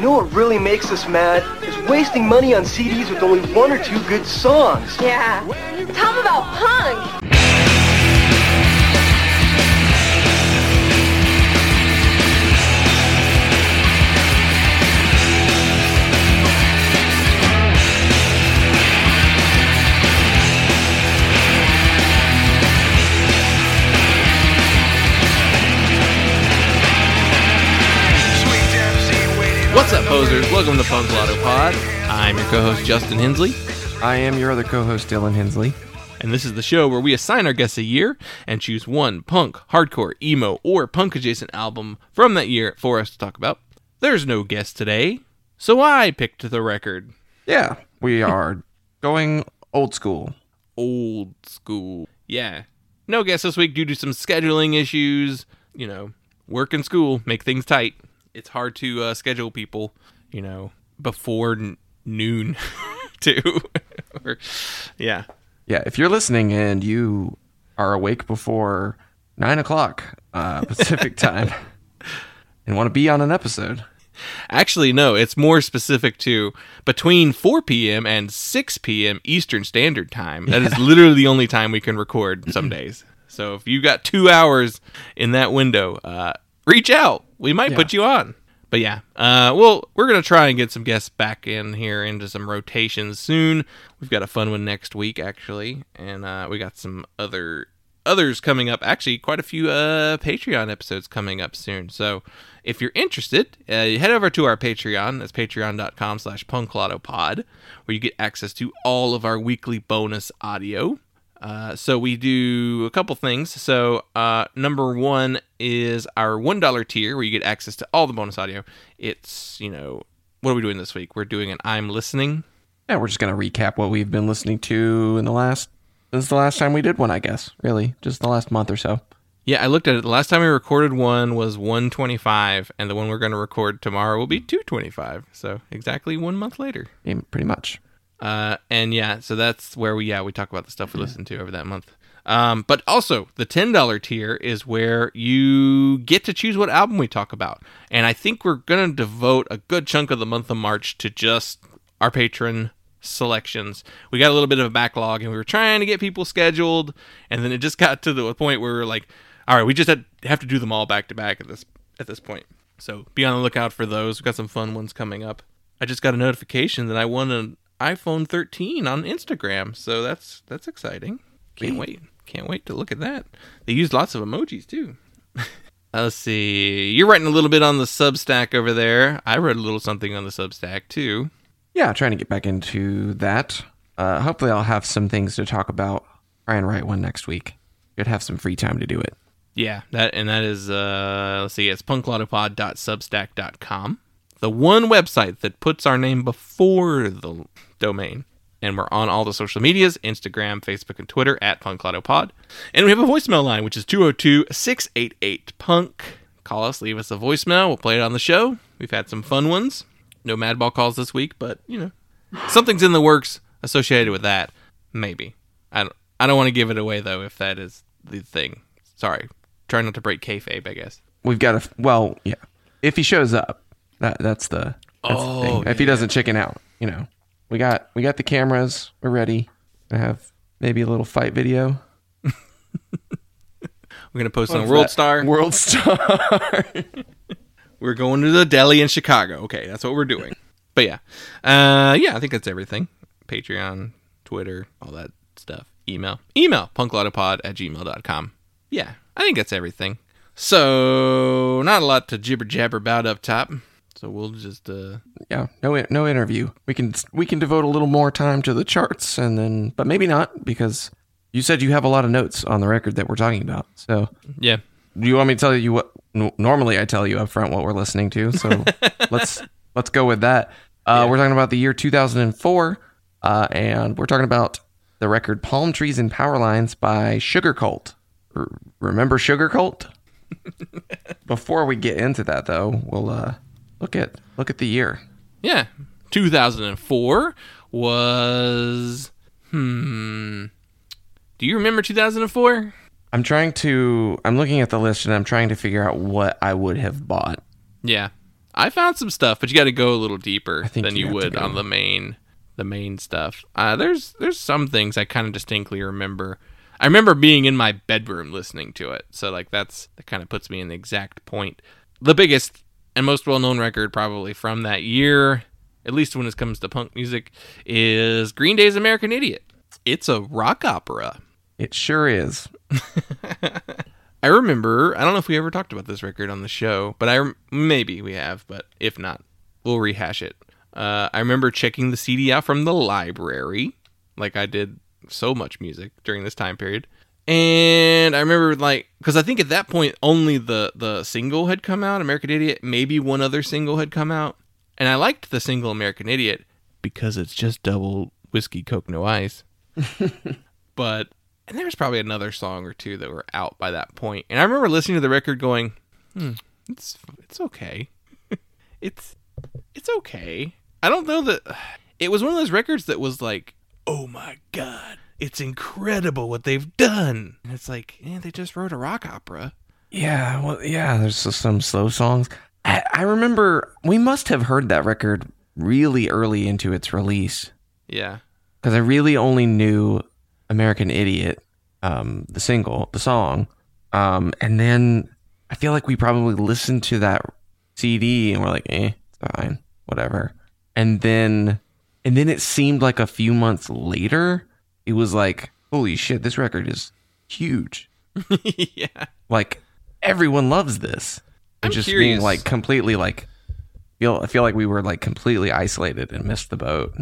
You know what really makes us mad? Is wasting money on CDs with only one or two good songs. Yeah. Tell them about punk. What's up, posers? Welcome to Punk Lotto Pod. I'm your co-host Justin Hensley, I am your other co-host Dylan Hensley. and this is the show where we assign our guests a year and choose one punk, hardcore, emo, or punk adjacent album from that year for us to talk about. There's no guest today, so I picked the record. Yeah, we are going old school. Old school. Yeah. No guest this week due to some scheduling issues. You know, work and school make things tight. It's hard to uh, schedule people, you know, before n- noon, too. Or- yeah. Yeah, if you're listening and you are awake before nine o'clock uh, Pacific time and want to be on an episode, Actually, no, it's more specific to between 4 p.m. and 6 p.m. Eastern Standard Time. That is literally the only time we can record some days. So if you've got two hours in that window, uh, reach out. We might put you on. But yeah, uh, well, we're gonna try and get some guests back in here into some rotations soon. We've got a fun one next week, actually, and uh, we got some other others coming up. Actually, quite a few uh, Patreon episodes coming up soon. So if you're interested, uh, head over to our Patreon. That's patreon.com slash punklottopod, where you get access to all of our weekly bonus audio. Uh, so we do a couple things. So uh, number one is our one dollar tier, where you get access to all the bonus audio. It's you know what are we doing this week? We're doing an I'm listening. yeah, we're just gonna recap what we've been listening to in the last. Since the last time we did one, I guess. Really, just the last month or so. Yeah, I looked at it. The last time we recorded one was 125, and the one we're going to record tomorrow will be 225. So exactly one month later. Yeah, pretty much. Uh, and yeah, so that's where we yeah we talk about the stuff we listened to over that month. Um, but also the ten dollar tier is where you get to choose what album we talk about, and I think we're gonna devote a good chunk of the month of March to just our patron selections. We got a little bit of a backlog, and we were trying to get people scheduled, and then it just got to the point where we are like, all right, we just had, have to do them all back to back at this at this point. So be on the lookout for those. We've got some fun ones coming up. I just got a notification that I won an iPhone 13 on Instagram, so that's that's exciting. Can't wait. Can't wait to look at that. They used lots of emojis too. Let's see. You're writing a little bit on the Substack over there. I wrote a little something on the Substack too. Yeah, trying to get back into that. Uh, hopefully, I'll have some things to talk about. Try and write one next week. Should have some free time to do it. Yeah, that and that is uh let's see, it's punklottopod.substack.com. The one website that puts our name before the domain. And we're on all the social medias Instagram, Facebook, and Twitter at punklottopod. And we have a voicemail line, which is 202 688 punk. Call us, leave us a voicemail. We'll play it on the show. We've had some fun ones. No Madball calls this week, but, you know, something's in the works associated with that. Maybe. I don't, I don't want to give it away, though, if that is the thing. Sorry. Try not to break kayfabe, I guess. We've got to. Well, yeah. If he shows up, that that's the, that's Oh, the thing. If he doesn't chicken out, you know, we got we got the cameras. We're ready. We have maybe a little fight video. We're going to post on World Star. World Star. We're going to the deli in Chicago. Okay, that's what we're doing. But yeah. Uh, yeah, I think that's everything. Patreon, Twitter, all that stuff. Email. Email, punklottopod at gmail.com. Yeah, I think that's everything. So, not a lot to jibber jabber about up top. So we'll just, uh, yeah. No no interview. We can we can devote a little more time to the charts and then, but maybe not because you said you have a lot of notes on the record that we're talking about. So yeah. do you want me to tell you what? n- Normally, I tell you up front what we're listening to. So let's let's go with that. Uh, We're talking about the year 2004, uh, and we're talking about the record "Palm Trees and Power Lines" by Sugarcult. R- remember Sugarcult? Before we get into that, though, we'll uh, look at look at the year. Yeah. 2004 was, hmm. Do you remember 2004? I'm trying to. I'm looking at the list and I'm trying to figure out what I would have bought. Yeah. I found some stuff, but you got to go a little deeper than you you, would on the main the main stuff. Uh, there's there's some things I kind of distinctly remember. I remember being in my bedroom listening to it, so like that's that kind of puts me in the exact point. The biggest and most well known record probably from that year, at least when it comes to punk music, is Green Day's American Idiot. It's a rock opera. It sure is. I remember. I don't know if we ever talked about this record on the show, but I maybe we have. But if not, we'll rehash it. Uh, I remember checking the CD out from the library, like I did so much music during this time period. And I remember like because I think at that point only the the single had come out, American Idiot. Maybe one other single had come out, and I liked the single American Idiot because it's just double whiskey, coke, no ice. but and there was probably another song or two that were out by that. And I remember listening to the record going, hmm, it's it's okay. it's it's okay. I don't know that it was one of those records that was like, oh my god, it's incredible what they've done. And it's like, yeah, they just wrote a rock opera. Yeah, well, yeah. There's some slow songs. I, I remember we must have heard that record really early into its release Yeah. because I really only knew American Idiot, um, the single, the song, um, and then I feel like we probably listened to that CD and we're like, eh, it's fine, whatever. And then, and then it seemed like a few months later, it was like, holy shit, this record is huge. yeah. like everyone loves this. And I'm just being like completely like feel I feel like we were like completely isolated and missed the boat.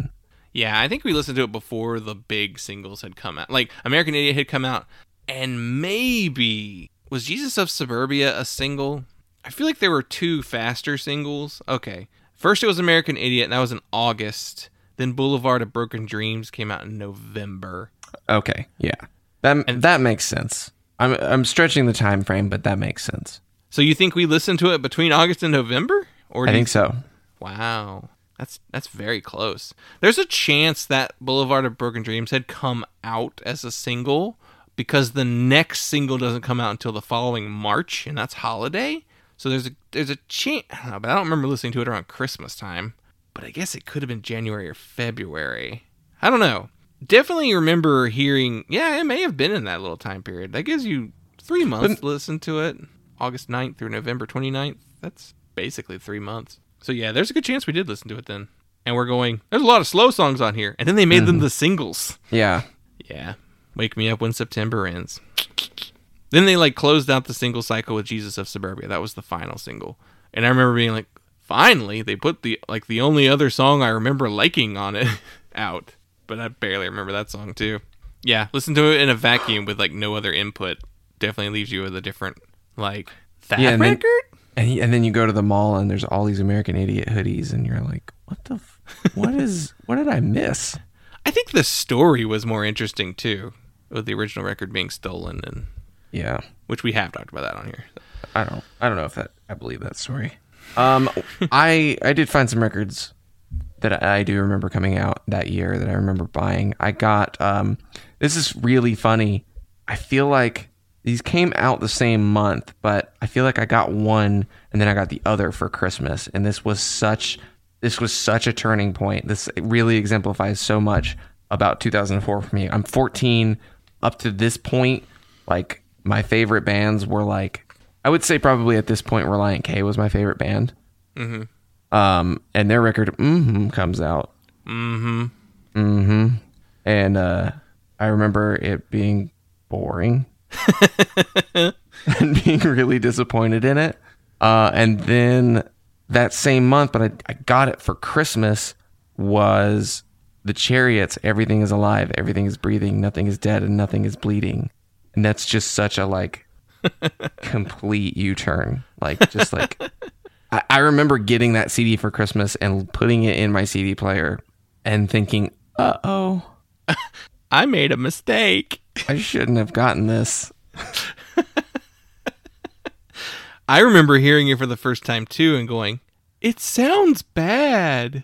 Yeah, I think we listened to it before the big singles had come out. Like American Idiot had come out, and maybe was Jesus of Suburbia a single? I feel like there were two faster singles. Okay, first it was American Idiot, and that was in August. Then Boulevard of Broken Dreams came out in November. Okay, yeah. That that makes sense. I'm I'm stretching the time frame, but that makes sense. So you think we listened to it between August and November? Or I do you- think so. Wow. That's that's very close. There's a chance that Boulevard of Broken Dreams had come out as a single because the next single doesn't come out until the following March, and that's Holiday. So there's a there's a chance. I don't know, but I don't remember listening to it around Christmas time. But I guess it could have been January or February. I don't know. Definitely remember hearing. Yeah, it may have been in that little time period. That gives you three months to listen to it. August 9th through November 29th. That's basically three months. So yeah, there's a good chance we did listen to it then. And we're going, there's a lot of slow songs on here. And then they made them mm-hmm. the singles. Yeah. Yeah. Wake Me Up When September Ends. Then they like closed out the single cycle with Jesus of Suburbia. That was the final single. And I remember being like, finally, they put the like the only other song I remember liking on it out. But I barely remember that song too. Yeah, listen to it in a vacuum with like no other input. Definitely leaves you with a different like that Yeah, and then- record. And and then you go to the mall and there's all these American Idiot hoodies and you're like, what the f- what is what did I miss? I think the story was more interesting too, with the original record being stolen, and Yeah. which we have talked about that on here. I don't I don't know if that I believe that story. Um I I did find some records that I do remember coming out that year that I remember buying. I got um this is really funny. I feel like these came out the same month, but I feel like I got one and then I got the other for Christmas and this was such this was such a turning point. This really exemplifies so much about 2004 for me. I'm 14 up to this point like my favorite bands were like I would say probably at this point Relient K was my favorite band. Mm-hmm. Um, and their record mm-hmm comes out. Mm-hmm. Mm-hmm. And uh, I remember it being boring and being really disappointed in it. Uh, and then that same month, but I, I got it for Christmas, was the Chariot's. Everything is alive, everything is breathing, nothing is dead, and nothing is bleeding. And that's just such a like complete U turn. Like, just like, I, I remember getting that CD for Christmas and putting it in my CD player and thinking, uh oh, I made a mistake. I shouldn't have gotten this. I remember hearing it for the first time too, and going, "It sounds bad."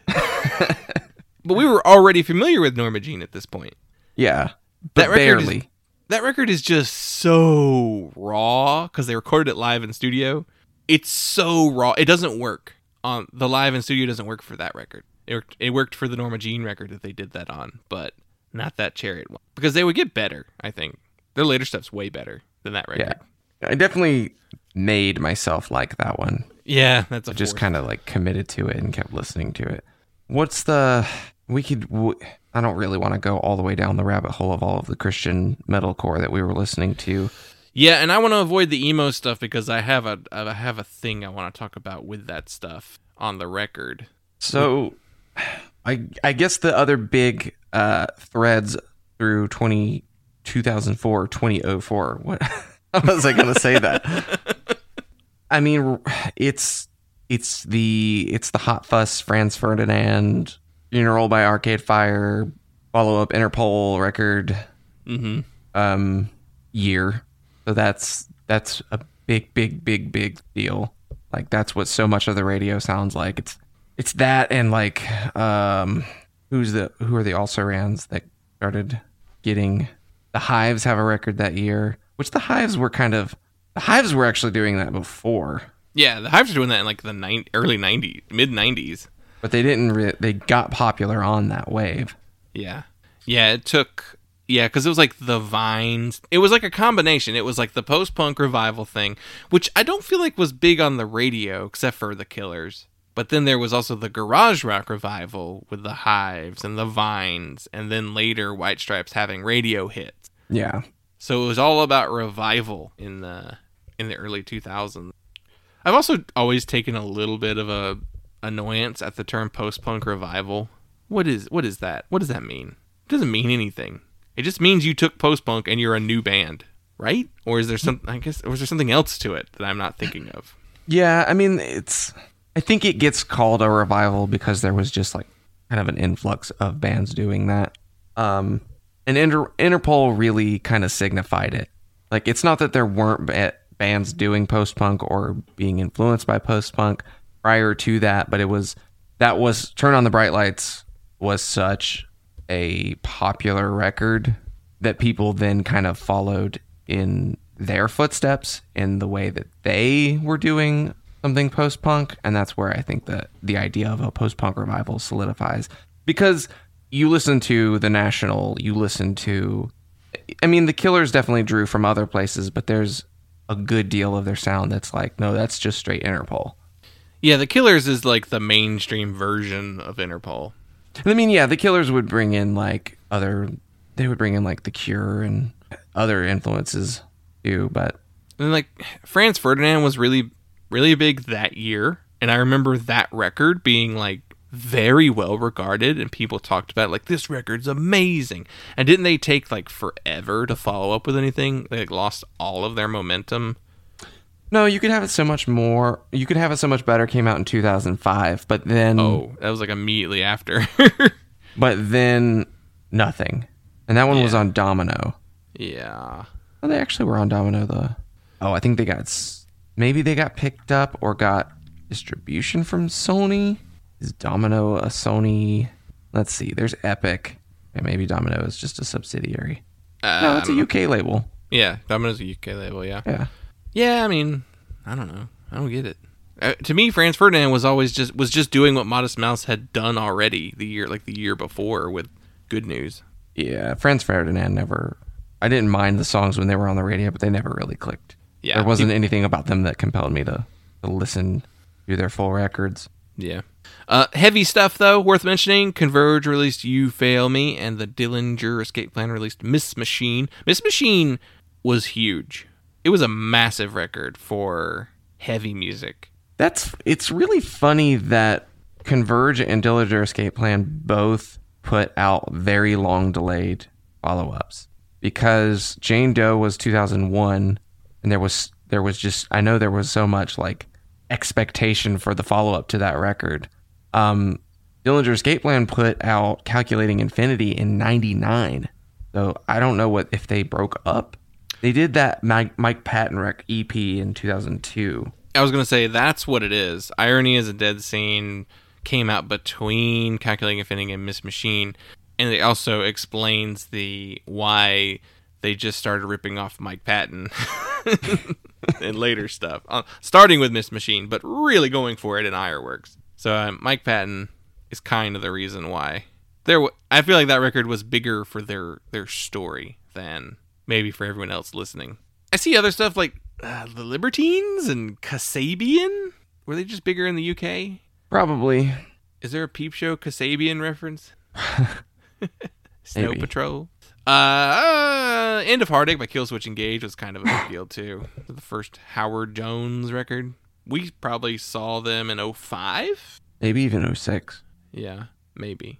but we were already familiar with Norma Jean at this point. Yeah. That But record is- barely. That record is just so raw because they recorded it live in studio. It's so raw. It doesn't work on the live in studio doesn't work for that record. It worked, it worked for the Norma Jean record that they did that on, but not that Chariot one because they would get better. I think their later stuff's way better than that record. Yeah, I definitely made myself like that one. Yeah, that's just kind of like committed to it and kept listening to it. What's the we could w- I don't really want to go all the way down the rabbit hole of all of the Christian metalcore that we were listening to. Yeah, and I want to avoid the emo stuff because I have a I have a thing I want to talk about with that stuff on the record. So I I guess the other big uh threads through 20 2004 2004 what how was I going to say that? I mean it's it's the it's the Hot Fuss Franz Ferdinand Funeral by Arcade Fire follow up Interpol record Mm-hmm. um year. So that's that's a big big big big deal. Like that's what so much of the radio sounds like. It's it's that and like um who's the who are the also rans that started getting the hives have a record that year, which the hives were kind of the hives were actually doing that before, Yeah, the Hives are doing that in like the nine, early '90s, mid '90s. But they didn't re- they got popular on that wave. Yeah, yeah. It took yeah because it was like the Vines. It was like a combination. It was like the post punk revival thing, which I don't feel like was big on the radio except for the Killers. But then there was also the garage rock revival with the Hives and the Vines, and then later White Stripes having radio hits. Yeah. So it was all about revival in the in the early 2000s. I've also always taken a little bit of a annoyance at the term post-punk revival. What is what is that? What does that mean? It doesn't mean anything. It just means you took post-punk and you're a new band, right? Or is there some I guess or is there something else to it that I'm not thinking of? Yeah, I mean, it's. I think it gets called a revival because there was just like kind of an influx of bands doing that. Um, and Inter- Interpol really kind of signified it. Like, it's not that there weren't ba- bands doing post punk or being influenced by post punk prior to that, but it was that was Turn on the Bright Lights was such a popular record that people then kind of followed in their footsteps in the way that they were doing something post punk. And that's where I think that the idea of a post punk revival solidifies. Because you listen to The National, you listen to, I mean, the Killers definitely drew from other places, but there's a good deal of their sound that's like, no, that's just straight Interpol. Yeah, the Killers is like the mainstream version of Interpol. I mean, yeah, the Killers would bring in like other, they would bring in like The Cure and other influences too, but And like Franz Ferdinand was really really big that year and I remember that record being like very well regarded and people talked about like this record's amazing. And didn't they take like forever to follow up with anything? They like, lost all of their momentum. No, you could have it so much more. You could have it so much better. Came out in 2005, but then, Oh, that was like immediately after. but then nothing. And that one was on Domino. yeah. Oh, they actually were on Domino though. Oh, I think they got maybe they got picked up or got distribution from Sony. Is Domino a Sony? Let's see. There's Epic. And maybe Domino is just a subsidiary. Uh, no, it's a UK label. Yeah, Domino's a UK label, yeah. Yeah. Yeah, I mean, I don't know. I don't get it. Uh, to me, Franz Ferdinand was always just was just doing what Modest Mouse had done already the year like the year before with Good News. Yeah, Franz Ferdinand never. I didn't mind the songs when they were on the radio, but they never really clicked. Yeah, there wasn't anything about them that compelled me to, to listen to their full records. Yeah. Uh, heavy stuff though, worth mentioning. Converge released "You Fail Me," and the Dillinger Escape Plan released "Miss Machine." Miss Machine was huge. It was a massive record for heavy music. That's it's really funny that Converge and Dillinger Escape Plan both put out very long delayed follow ups because Jane Doe was 2001 and there was there was just I know there was so much like expectation for the follow up to that record. Um, Dillinger Escape Plan put out Calculating Infinity in '99, so I don't know what if they broke up. They did that Mike, Mike Patton rec EP in 2002. I was gonna say that's what it is. Irony is a dead scene came out between Calculating Infinity and Miss Machine, and it also explains the why they just started ripping off Mike Patton. in later stuff, uh, starting with Miss Machine, but really going for it in Ire Works. So uh, Mike Patton is kind of the reason why there. W- I feel like that record was bigger for their their story than maybe for everyone else listening. I see other stuff like uh, the Libertines and Kasabian. Were they just bigger in the UK? Probably. Is there a Peep Show Kasabian reference? Snow Maybe. Patrol. Uh, uh, End of Heartache by Killswitch Engage was kind of a big deal too. The first Howard Jones record. We probably saw them in 05? Maybe even 06. Yeah, maybe.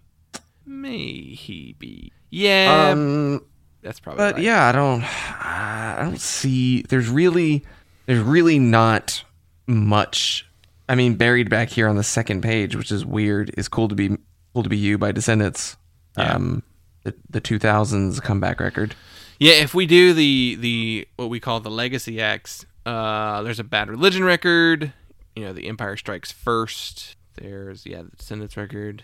Maybe. Yeah, Um, that's probably but right. yeah, I don't, I don't see. There's really, there's really not much. I mean, buried back here on the second page, which is weird, is "Cool to Be Cool to Be You" by Descendants. Yeah. Um, the the 2000s comeback record. Yeah, if we do the the what we call the Legacy X, uh, there's a Bad Religion record. You know, the Empire Strikes First. There's yeah, the Descendants record.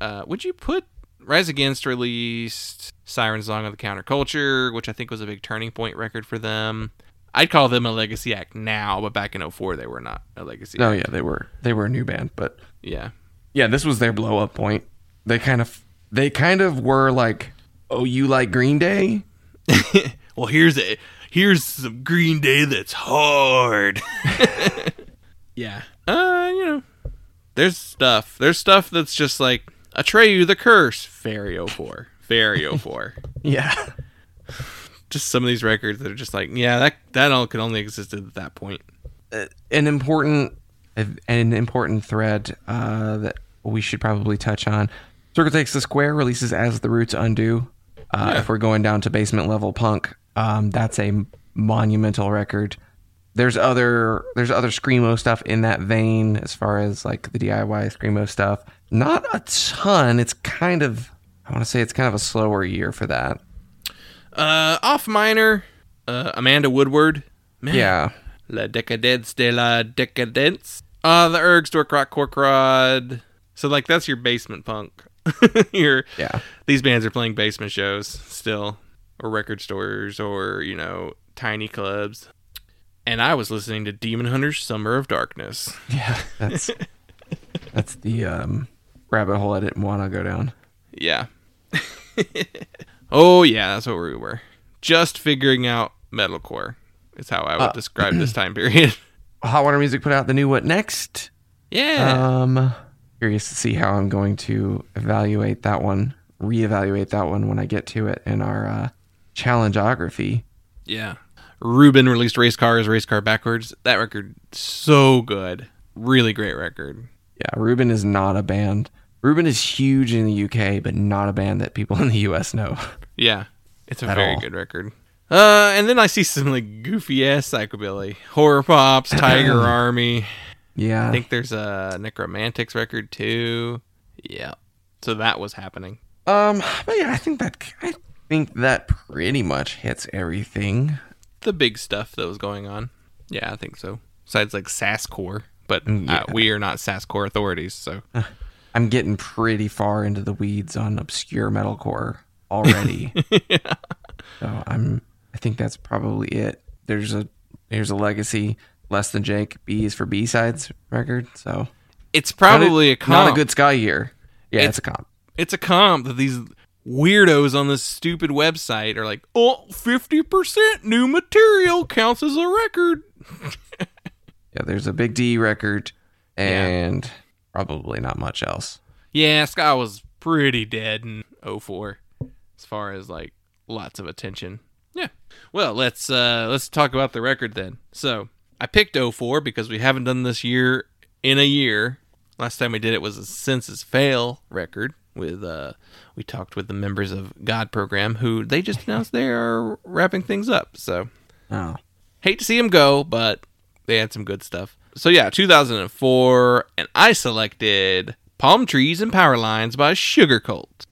Uh, would you put Rise Against released Siren Song of the Counterculture, which I think was a big turning point record for them. I'd call them a legacy act now, but back in 04 they were not a legacy No, act. yeah, they were they were a new band, but Yeah. yeah, this was their blow up point. They kind of they kind of were like, oh, you like Green Day? Well, here's a here's some Green Day that's hard. yeah. Uh, you know, there's stuff. There's stuff that's just like Atreyu the Curse, Fairy 04, Fairy 04. Yeah, just some of these records that are just like, yeah, that that all could only existed at that point. an important an important thread uh, that we should probably touch on. Circle Takes the Square releases As the Roots Undo. Uh, Yeah. If we're going down to basement level punk, um, that's a monumental record. There's other there's other screamo stuff in that vein as far as like the DIY screamo stuff. Not a ton. It's kind of I want to say it's kind of a slower year for that. Uh, off minor, uh, Amanda Woodward. Man, Yeah. La Decadence de la Decadence. Uh, the Ergs, Dorkrot, Corkrod. So, like, that's your basement punk. your, Yeah. These bands are playing basement shows still, or record stores, or, you know, tiny clubs. And I was listening to Demon Hunter's Summer of Darkness. Yeah. That's that's the um, rabbit hole I didn't want to go down. Yeah. oh, yeah, that's what we were. Just figuring out metalcore is how I would Uh, describe this time period. Hot Water Music put out the new What Next? yeah. Um, curious to see how I'm going to evaluate that one, reevaluate that one when I get to it in our uh, challengeography. Yeah. Reuben released Race Cars, Race Car Backwards. That record, so good. Really great record. Yeah, Reuben is not a band. Reuben is huge in the UK, but not a band that people in the US know. Yeah. It's a very all. good record. Uh, and then I see some like goofy ass psychobilly. HorrorPops, Tiger Army. Yeah, I think there's a Nekromantix record too. Yeah. So that was happening. um, but yeah, I think that I think that pretty much hits everything. The big stuff that was going on. Yeah, I think so. Besides like Sasscore. But Mm, uh, yeah. we are not Sasscore authorities, so. I'm getting pretty far into the weeds on obscure metalcore already. So I'm I think that's probably it. There's a there's a legacy less than Jake B is for B sides record. So It's probably a not comp. Not a good ska year. Yeah, It's- it's, a comp. it's a comp that these weirdos on this stupid website are like, oh, 50% new material counts as a record. Yeah, there's a big D record and probably not much else. Yeah, Ska was pretty dead in 04 as far as like lots of attention. Yeah. Well, let's uh let's talk about the record then. So, I picked 04 because we haven't done this year in a year. Last time we did it was a Senses Fail record with uh we talked with the members of God program who they just announced they are wrapping things up. So, Oh. hate to see them go, but they had some good stuff. So yeah, 2004, and I selected Palm Trees and Power Lines by Sugarcult.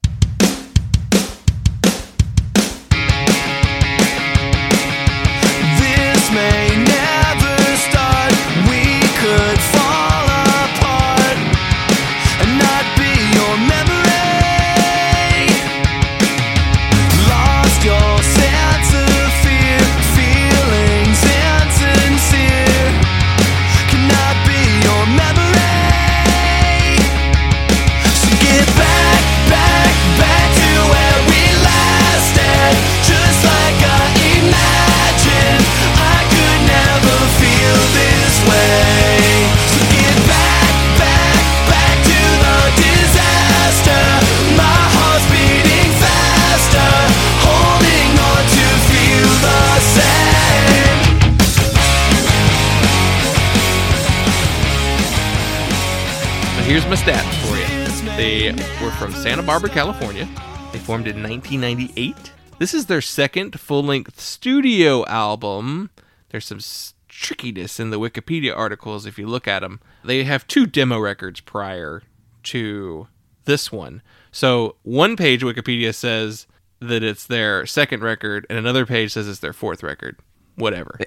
From Santa Barbara, California. They formed in 1998. This is their second full length studio album. There's some trickiness in the Wikipedia articles if you look at them. They have two demo records prior to this one. So one page Wikipedia says that it's their second record, and another page says it's their fourth record. Whatever.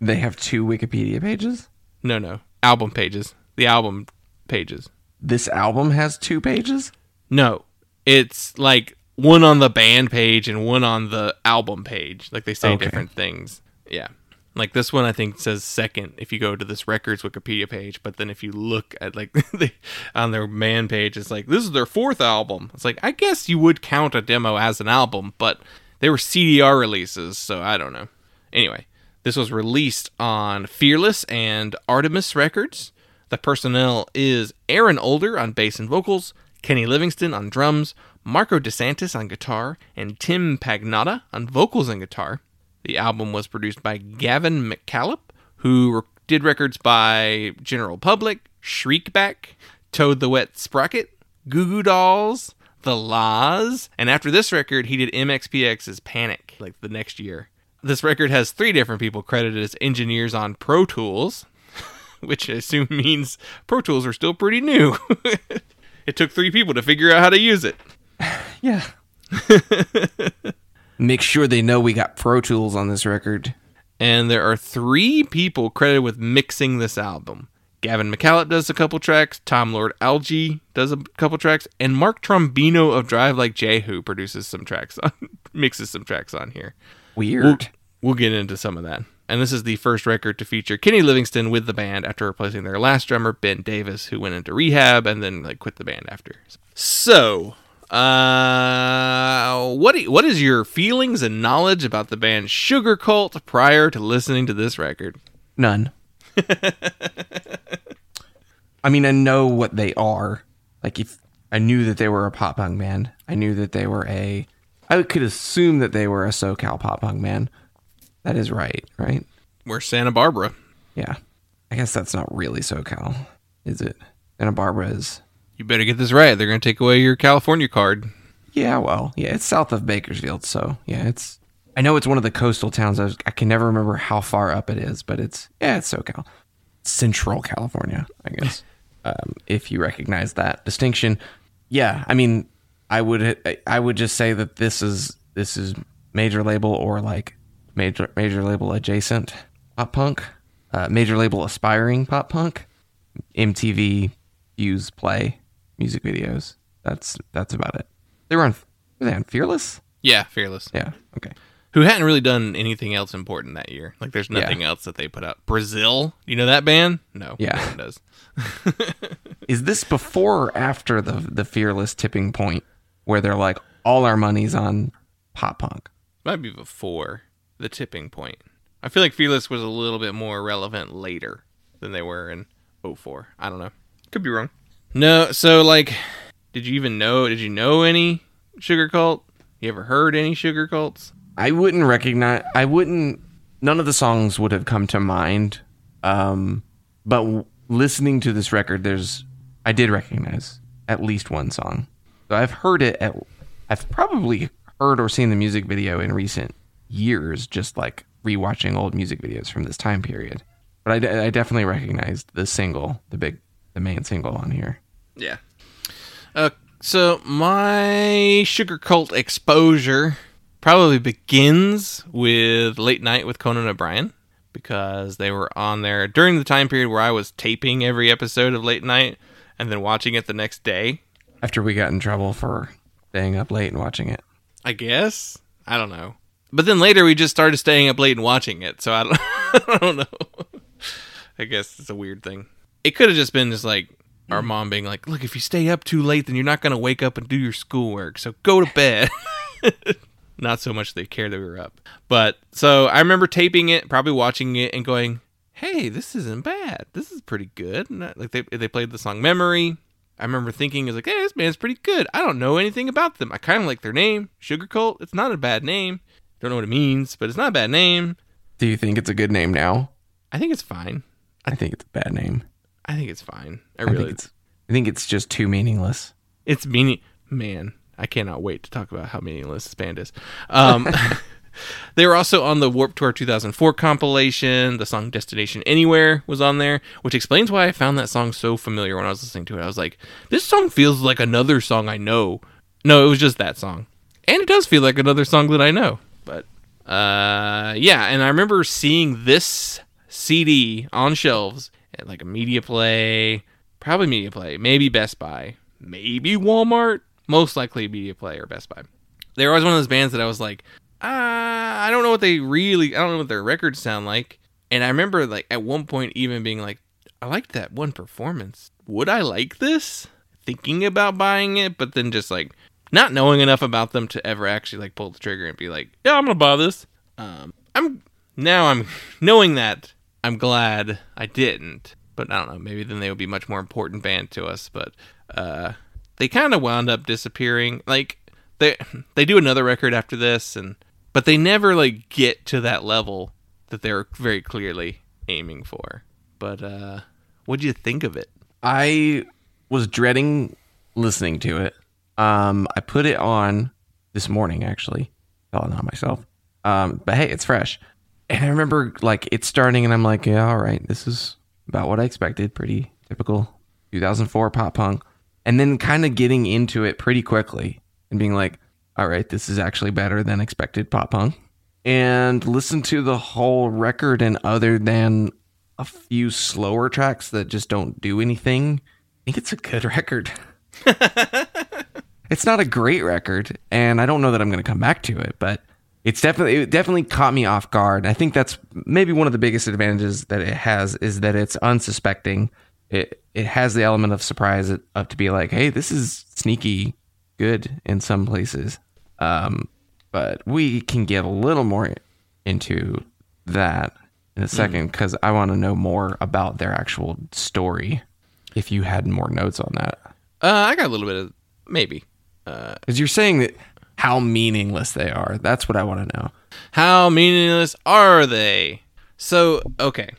They have two Wikipedia pages. No, no. Album pages. The album pages. This album has two pages. No. It's like one on the band page and one on the album page. Like they say Okay. different things. Yeah. Like this one I think says second if you go to this records Wikipedia page, but then if you look at like the, on their man page it's like this is their fourth album. It's like I guess you would count a demo as an album, but they were CDR releases, so I don't know. Anyway, this was released on Fearless and Artemis Records. The personnel is Airin Older on bass and vocals, Kenny Livingston on drums, Marco DeSantis on guitar, and Tim Pagnotta on vocals and guitar. The album was produced by Gavin MacKillop, who did records by General Public, Shriekback, Toad the Wet Sprocket, Goo Goo Dolls, The Laws, and after this record, he did MXPX's Panic, like the next year. This record has three different people credited as engineers on Pro Tools, which I assume means Pro Tools are still pretty new. it took three people to figure out how to use it. Yeah. Make sure they know we got Pro Tools on this record. And there are three people credited with mixing this album. Gavin MacKillop does a couple tracks, Tom Lord-Alge does a couple tracks, and Mark Trombino of Drive Like Jehu produces some tracks on mixes some tracks on here. Weird. We'll, we'll get into some of that. And this is the first record to feature Kenny Livingston with the band after replacing their last drummer Ben Davis, who went into rehab and then like quit the band after. So, uh, what do- what is your feelings and knowledge about the band Sugarcult prior to listening to this record? None. I mean, I know what they are. Like, if I knew that they were a pop punk band, I knew that they were a. I could assume that they were a SoCal pop punk band. That is right, right? We're Santa Barbara. Yeah. I guess that's not really SoCal, is it? Santa Barbara is. You better get this right. They're going to take away your California card. Yeah, well, yeah, it's south of Bakersfield, so yeah, it's. I know it's one of the coastal towns. I, was, I can never remember how far up it is, but it's yeah, it's SoCal, Central California, I guess. um, if you recognize that distinction, yeah, I mean, I would I would just say that this is this is major label or like major major label adjacent pop punk, uh, major label aspiring pop punk, MTV use play music videos. That's that's about it. They were on were they on Fearless? Yeah, Fearless. Yeah. Okay. Who hadn't really done anything else important that year. Like, there's nothing else that they put out. Brazil? You know that band? No. Yeah. No one does. Is this before or after the the Fearless tipping point where they're like all our money's on pop punk? Might be before the tipping point. I feel like Fearless was a little bit more relevant later than they were in 04. I don't know. Could be wrong. No, so like did you even know did you know any sugarcult? You ever heard any sugarcults? I wouldn't recognize. I wouldn't. None of the songs would have come to mind. Um, but w- listening to this record, there's. I did recognize at least one song. So I've heard it. At, I've probably heard or seen the music video in recent years, just like rewatching old music videos from this time period. But I, de- I definitely recognized the single, the big, the main single on here. Yeah. Uh, so my sugarcult exposure probably begins with Late Night with Conan O'Brien because they were on there during the time period where I was taping every episode of Late Night and then watching it the next day. After we got in trouble for staying up late and watching it. I guess I don't know. But then later we just started staying up late and watching it, so I don't, I don't know. I guess it's a weird thing. It could have just been just like our mm. mom being like, "Look, if you stay up too late, then you're not gonna wake up and do your schoolwork. So go to bed." not so much they care that we were up, but so I remember taping it, probably watching it, and going, "Hey, this isn't bad. This is pretty good." And like they they played the song "Memory." I remember thinking, "Is like, hey, this band's pretty good. I don't know anything about them. I kind of like their name, Sugarcult. It's not a bad name. Don't know what it means, but it's not a bad name. Do you think it's a good name now? I think it's fine. I think it's a bad name. I think it's fine. I I really, think it's I think it's just too meaningless. It's meaning man. I cannot wait to talk about how meaningless this band is. Um, they were also on the Warp Tour 2004 compilation. The song Destination Anywhere was on there, which explains why I found that song so familiar when I was listening to it. I was like, this song feels like another song I know. No, it was just that song. And it does feel like another song that I know. But uh, yeah, and I remember seeing this CD on shelves at like a media play, probably media play, maybe Best Buy, maybe Walmart, most likely media play or Best Buy. They were always one of those bands that I was like, uh, I don't know what they really, I don't know what their records sound like. And I remember like at one point even being like, I liked that one performance. Would I like this? Thinking about buying it, but then just like not knowing enough about them to ever actually like pull the trigger and be like, yeah, I'm gonna buy this. Um, I'm now I'm knowing that I'm glad I didn't, but I don't know. Maybe then they would be much more important band to us. But uh, they kind of wound up disappearing. Like they they do another record after this, and but they never like get to that level that they're very clearly aiming for. But uh, what do you think of it? I was dreading listening to it. Um, I put it on this morning actually. Fell on myself. Um, but hey, it's fresh. And I remember like it starting, and I'm like, yeah, all right, this is about what I expected. Pretty typical 2004 pop punk. And then kind of getting into it pretty quickly and being like, all right, this is actually better than expected pop punk. And listen to the whole record, and other than a few slower tracks that just don't do anything, I think it's a good record. it's not a great record, and I don't know that I'm going to come back to it, but it's definitely it definitely caught me off guard. I think that's maybe one of the biggest advantages that it has is that it's unsuspecting. It it has the element of surprise of to be like, hey, this is sneaky good in some places. Um, but we can get a little more into that in a second because I want to know more about their actual story. If you had more notes on that, Uh, I got a little bit of maybe. Because you're saying that how meaningless they are. That's what I want to know. How meaningless are they? So, okay.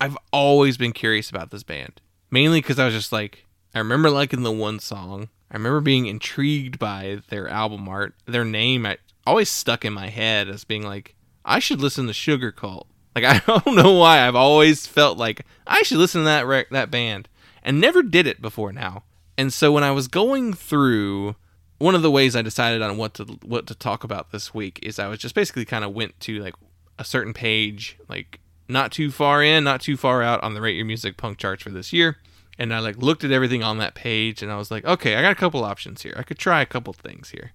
I've always been curious about this band. Mainly because I was just like, I remember liking the one song. I remember being intrigued by their album art. Their name I always stuck in my head as being like, I should listen to Sugarcult. Like I don't know why I've always felt like I should listen to that rec- that band and never did it before now. And so when I was going through one of the ways I decided on what to what to talk about this week is I was just basically kind of went to like a certain page, like not too far in, not too far out on the Rate Your Music punk charts for this year, and I like looked at everything on that page and I was like, okay, I got a couple options here. I could try a couple things here.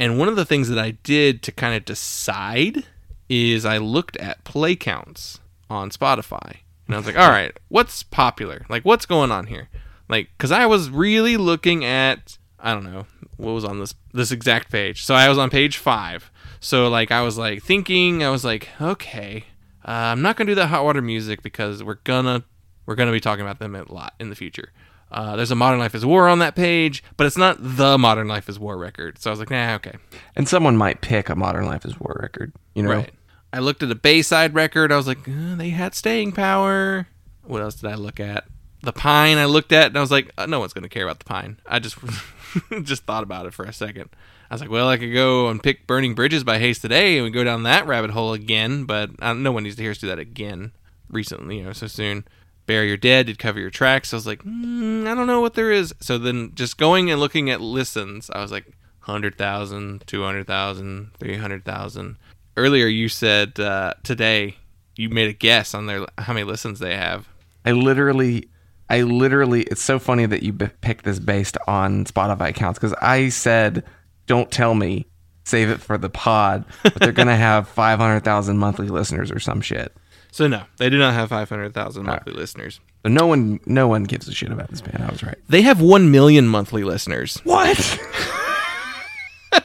And one of the things that I did to kind of decide is I looked at play counts on Spotify. And I was like, all right, what's popular? Like, what's going on here? Like, because I was really looking at, I don't know, what was on this this exact page. So I was on page five. So like, I was like thinking, I was like, okay, uh, I'm not gonna do that hot water music because we're gonna we're gonna be talking about them a lot in the future. Uh, there's a Modern Life is War on that page, but it's not the Modern Life is War record. So I was like, nah, okay. And someone might pick a Modern Life is War record. You know, Right. I looked at a Bayside record. I was like, uh, they had staying power. What else did I look at? The Pine. I looked at, and I was like, uh, no one's gonna care about the Pine. I just just thought about it for a second. I was like, well, I could go and pick Burning Bridges by Haste the Day and go down that rabbit hole again, but uh, no one needs to hear us do that again recently, you know, so soon. Bury Your Dead did cover your tracks. I was like, mm, I don't know what there is. So then just going and looking at listens, I was like, 100,000, 200,000, 300,000. Earlier you said uh, today you made a guess on their how many listens they have. I literally, I literally. It's so funny that you b- picked this based on Spotify accounts because I said, "Don't tell me, save it for the pod." But they're gonna have five hundred thousand monthly listeners or some shit. So no, they do not have 500,000 monthly listeners. So no one, no one gives a shit about this band. I was right. They have 1 million monthly listeners. What?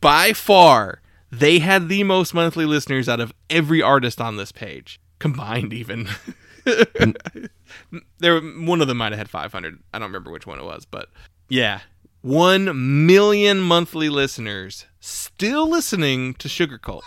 By far, they had the most monthly listeners out of every artist on this page, combined even. Mm. there one of them might have had 500. I don't remember which one it was, but yeah. 1 million monthly listeners still listening to Sugarcult.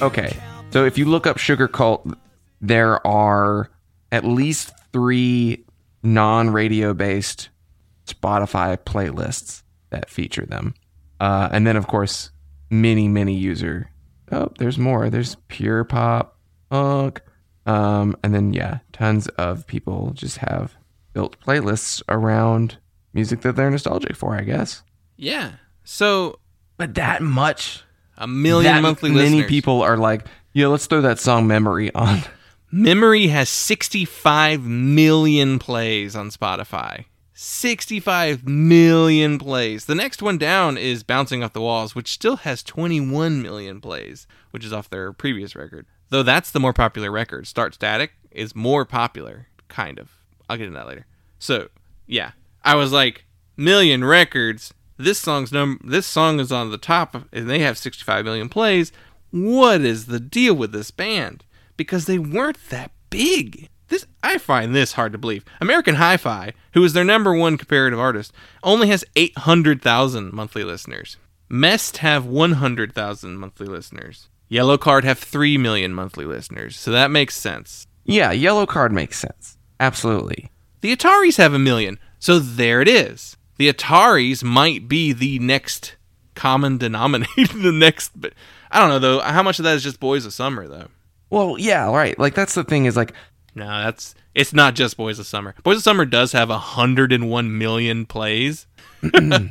Okay. So if you look up Sugarcult, there are at least three non-radio based Spotify playlists that feature them, uh, and then of course many many user. Oh, there's more. There's pure pop, punk, um, and then yeah, tons of people just have built playlists around music that they're nostalgic for. I guess. Yeah. So But that much, a million that monthly many listeners. people are like, yeah, let's throw that song "Memory" on. Memory has 65 million plays on Spotify. 65 million plays. The next one down is Bouncing Off the Walls, which still has 21 million plays, which is off their previous record. Though that's the more popular record. Start Static is more popular, kind of. I'll get into that later. So, yeah. I was like, million records. This song's num this song is on the top and they have 65 million plays. What is the deal with this band? Because they weren't that big. This I find this hard to believe. American Hi-Fi, who is their number one comparative artist, only has 800,000 monthly listeners. Mest have 100,000 monthly listeners. Yellowcard have 3 million monthly listeners. So that makes sense. Yeah, Yellowcard makes sense. Absolutely. The Ataris have a million. So there it is. The Ataris might be the next common denominator. the next, but I don't know though. How much of that is just Boys of Summer though? Well, yeah, right. Like that's the thing is like No, that's it's not just Boys of Summer. Boys of Summer does have 101 million plays. Sugar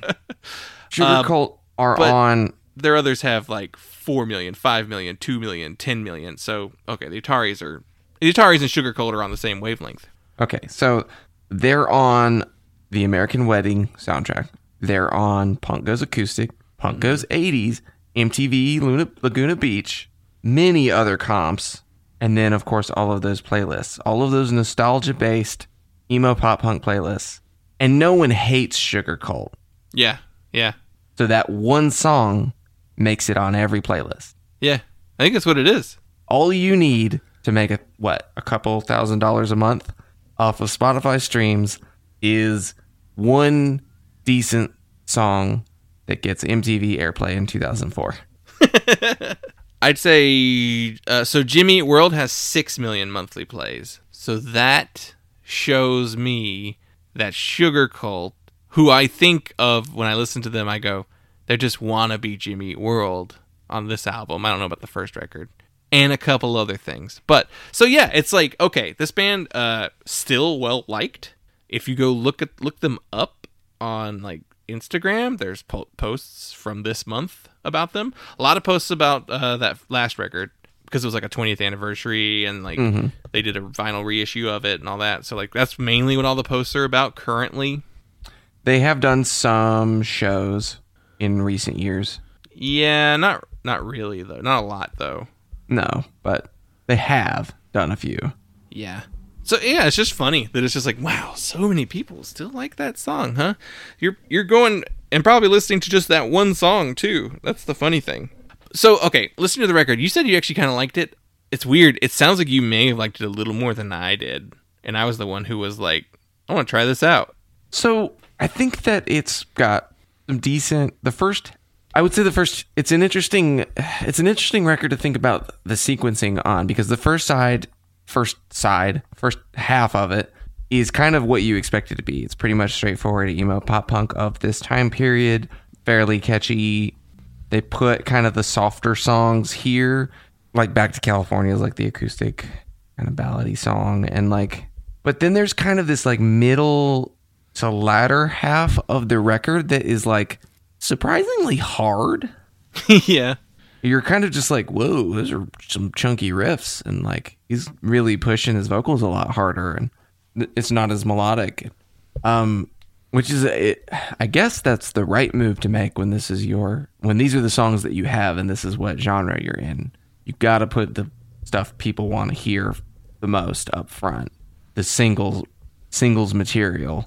Uh, Cult are on Their others have like 4 million, 5 million, 2 million, 10 million. So, okay, the Ataris are the Ataris and Sugarcult are on the same wavelength. Okay, so they're on the American Wedding soundtrack. They're on Punk Goes Acoustic, Punk mm-hmm. Goes 80s, MTV Luna, Laguna Beach, many other comps, and then of course all of those playlists, all of those nostalgia based emo pop punk playlists. And no one hates Sugarcult. Yeah. Yeah. So that one song makes it on every playlist. Yeah. I think that's what it is. all you need to make a what a couple thousand dollars a month off of Spotify streams is one decent song that gets MTV airplay in 2004. I'd say uh, so. Jimmy Eat World has six million monthly plays, so that shows me that Sugarcult, who I think of when I listen to them, I go, they're just wannabe Jimmy Eat World on this album. I don't know about the first record and a couple other things, but so yeah, it's like okay, this band uh still well liked. If you go look at look them up on like Instagram. There's po- posts from this month about them. A lot of posts about uh, that last record because it was like a 20th anniversary and like they did a vinyl reissue of it and all that. So like that's mainly what all the posts are about currently. They have done some shows in recent years. Yeah, not not really though. Not a lot though. No, but they have done a few. Yeah. So yeah, it's just funny that it's just like wow, so many people still like that song, huh? You're you're going and probably listening to just that one song too. That's the funny thing. So okay, listen to the record. You said you actually kind of liked it. It's weird. It sounds like you may have liked it a little more than I did, and I was the one who was like, I want to try this out. So I think that it's got some decent. The first, I would say the first. It's an interesting. It's an interesting record to think about the sequencing on because the first side, first side, first half of it is kind of what you expect it to be. It's pretty much straightforward emo pop punk of this time period, fairly catchy. They put kind of the softer songs here, like Back to California is like the acoustic kind of ballady song, and like, but then there's kind of this like middle to latter half of the record that is like surprisingly hard. yeah. You're kind of just like, whoa, those are some chunky riffs, and like he's really pushing his vocals a lot harder, and it's not as melodic. Um, which is, it, I guess that's the right move to make when this is your when these are the songs that you have, and this is what genre you're in. You got to put the stuff people want to hear the most up front, the singles singles material,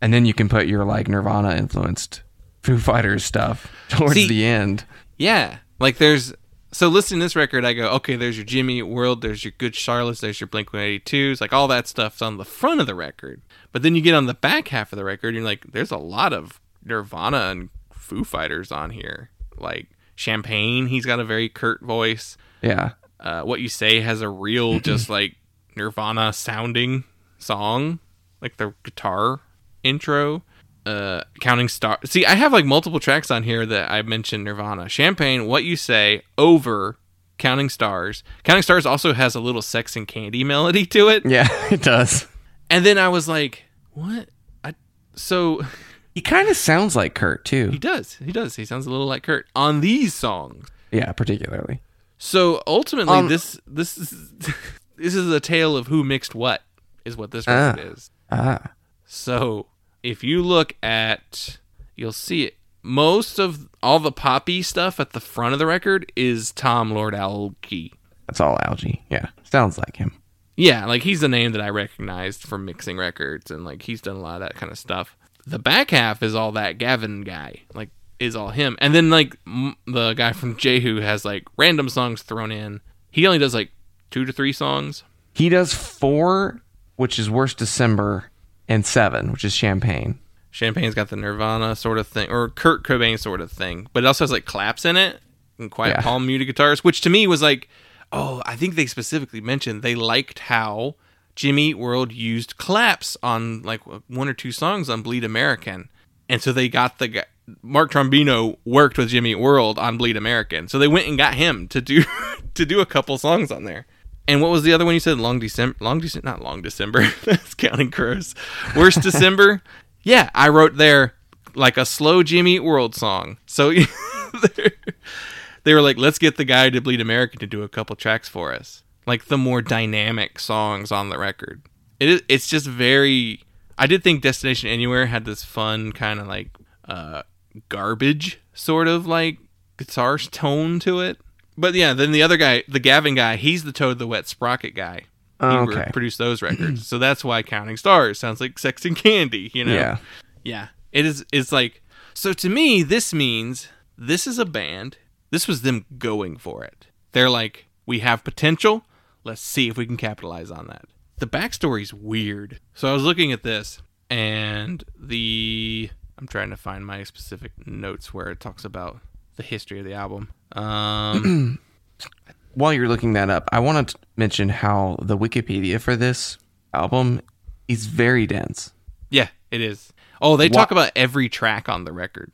and then you can put your like Nirvana influenced Foo Fighters stuff towards See- the end. Yeah. Like there's so listening to this record, I go, okay, there's your Jimmy Eat World, there's your Good Charlottes, there's your Blink 182s, like all that stuff's on the front of the record. But then you get on the back half of the record, and you're like, there's a lot of Nirvana and Foo Fighters on here. Like Champagne, he's got a very Kurt voice. Yeah. Uh, what you say has a real, just like Nirvana sounding song, like the guitar intro. Uh, counting star. See, I have like multiple tracks on here that I mentioned Nirvana, Champagne, What You Say, Over, Counting Stars. Counting Stars also has a little Sex and Candy melody to it. Yeah, it does. And then I was like, what? I so He kind of sounds like Kurt too. he does. He does. He sounds a little like Kurt on these songs. Yeah, particularly. So ultimately, Um, this this is this is a tale of who mixed what is what this Ah. record is. Ah. So if you look at, you'll see it. Most of all the poppy stuff at the front of the record is Tom Lord-Alge. That's all Alge. Yeah. Sounds like him. Yeah, like he's the name that I recognized from mixing records, and like he's done a lot of that kind of stuff. The back half is all that Gavin guy, like is all him, and then like m- the guy from Jehu has like random songs thrown in. He only does like two to three songs. He does four, which is Worst December, and seven, which is Champagne. Champagne's got the Nirvana sort of thing, or Kurt Cobain sort of thing, but it also has like claps in it and quiet Yeah. palm muted guitars, which to me was like, oh, I think they specifically mentioned they liked how Jimmy Eat World used claps on like one or two songs on Bleed American, and so they got the guy. Mark Trombino worked with Jimmy Eat World on Bleed American, so they went and got him to do to do a couple songs on there. And what was the other one you said? Long December, Long December, not Long December. That's Counting Crows. Worst December. Yeah, I wrote there like a slow Jimmy Eat World song. So they were like, let's get the guy to Bleed American to do a couple tracks for us, like the more dynamic songs on the record. It is. It's just very. I did think Destination Anywhere had this fun kind of like uh, garbage sort of like guitar tone to it. But yeah, then the other guy, the Gavin guy, he's the Toad the Wet Sprocket guy. He Oh, re- okay. produced those records, so that's why Counting Stars sounds like Sex and Candy. You know? Yeah. Yeah. It is it's like so to me this means this is a band. This was them going for it. They're like, we have potential. Let's see if we can capitalize on that. The backstory's weird. So I was looking at this and the I'm trying to find my specific notes where it talks about the history of the album. Um While you're looking that up, I want to mention how the Wikipedia for this album is very dense. yeah, it is. Oh, they talk about every track on the record.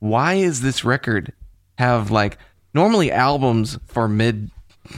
Why is this record have like normally albums for mid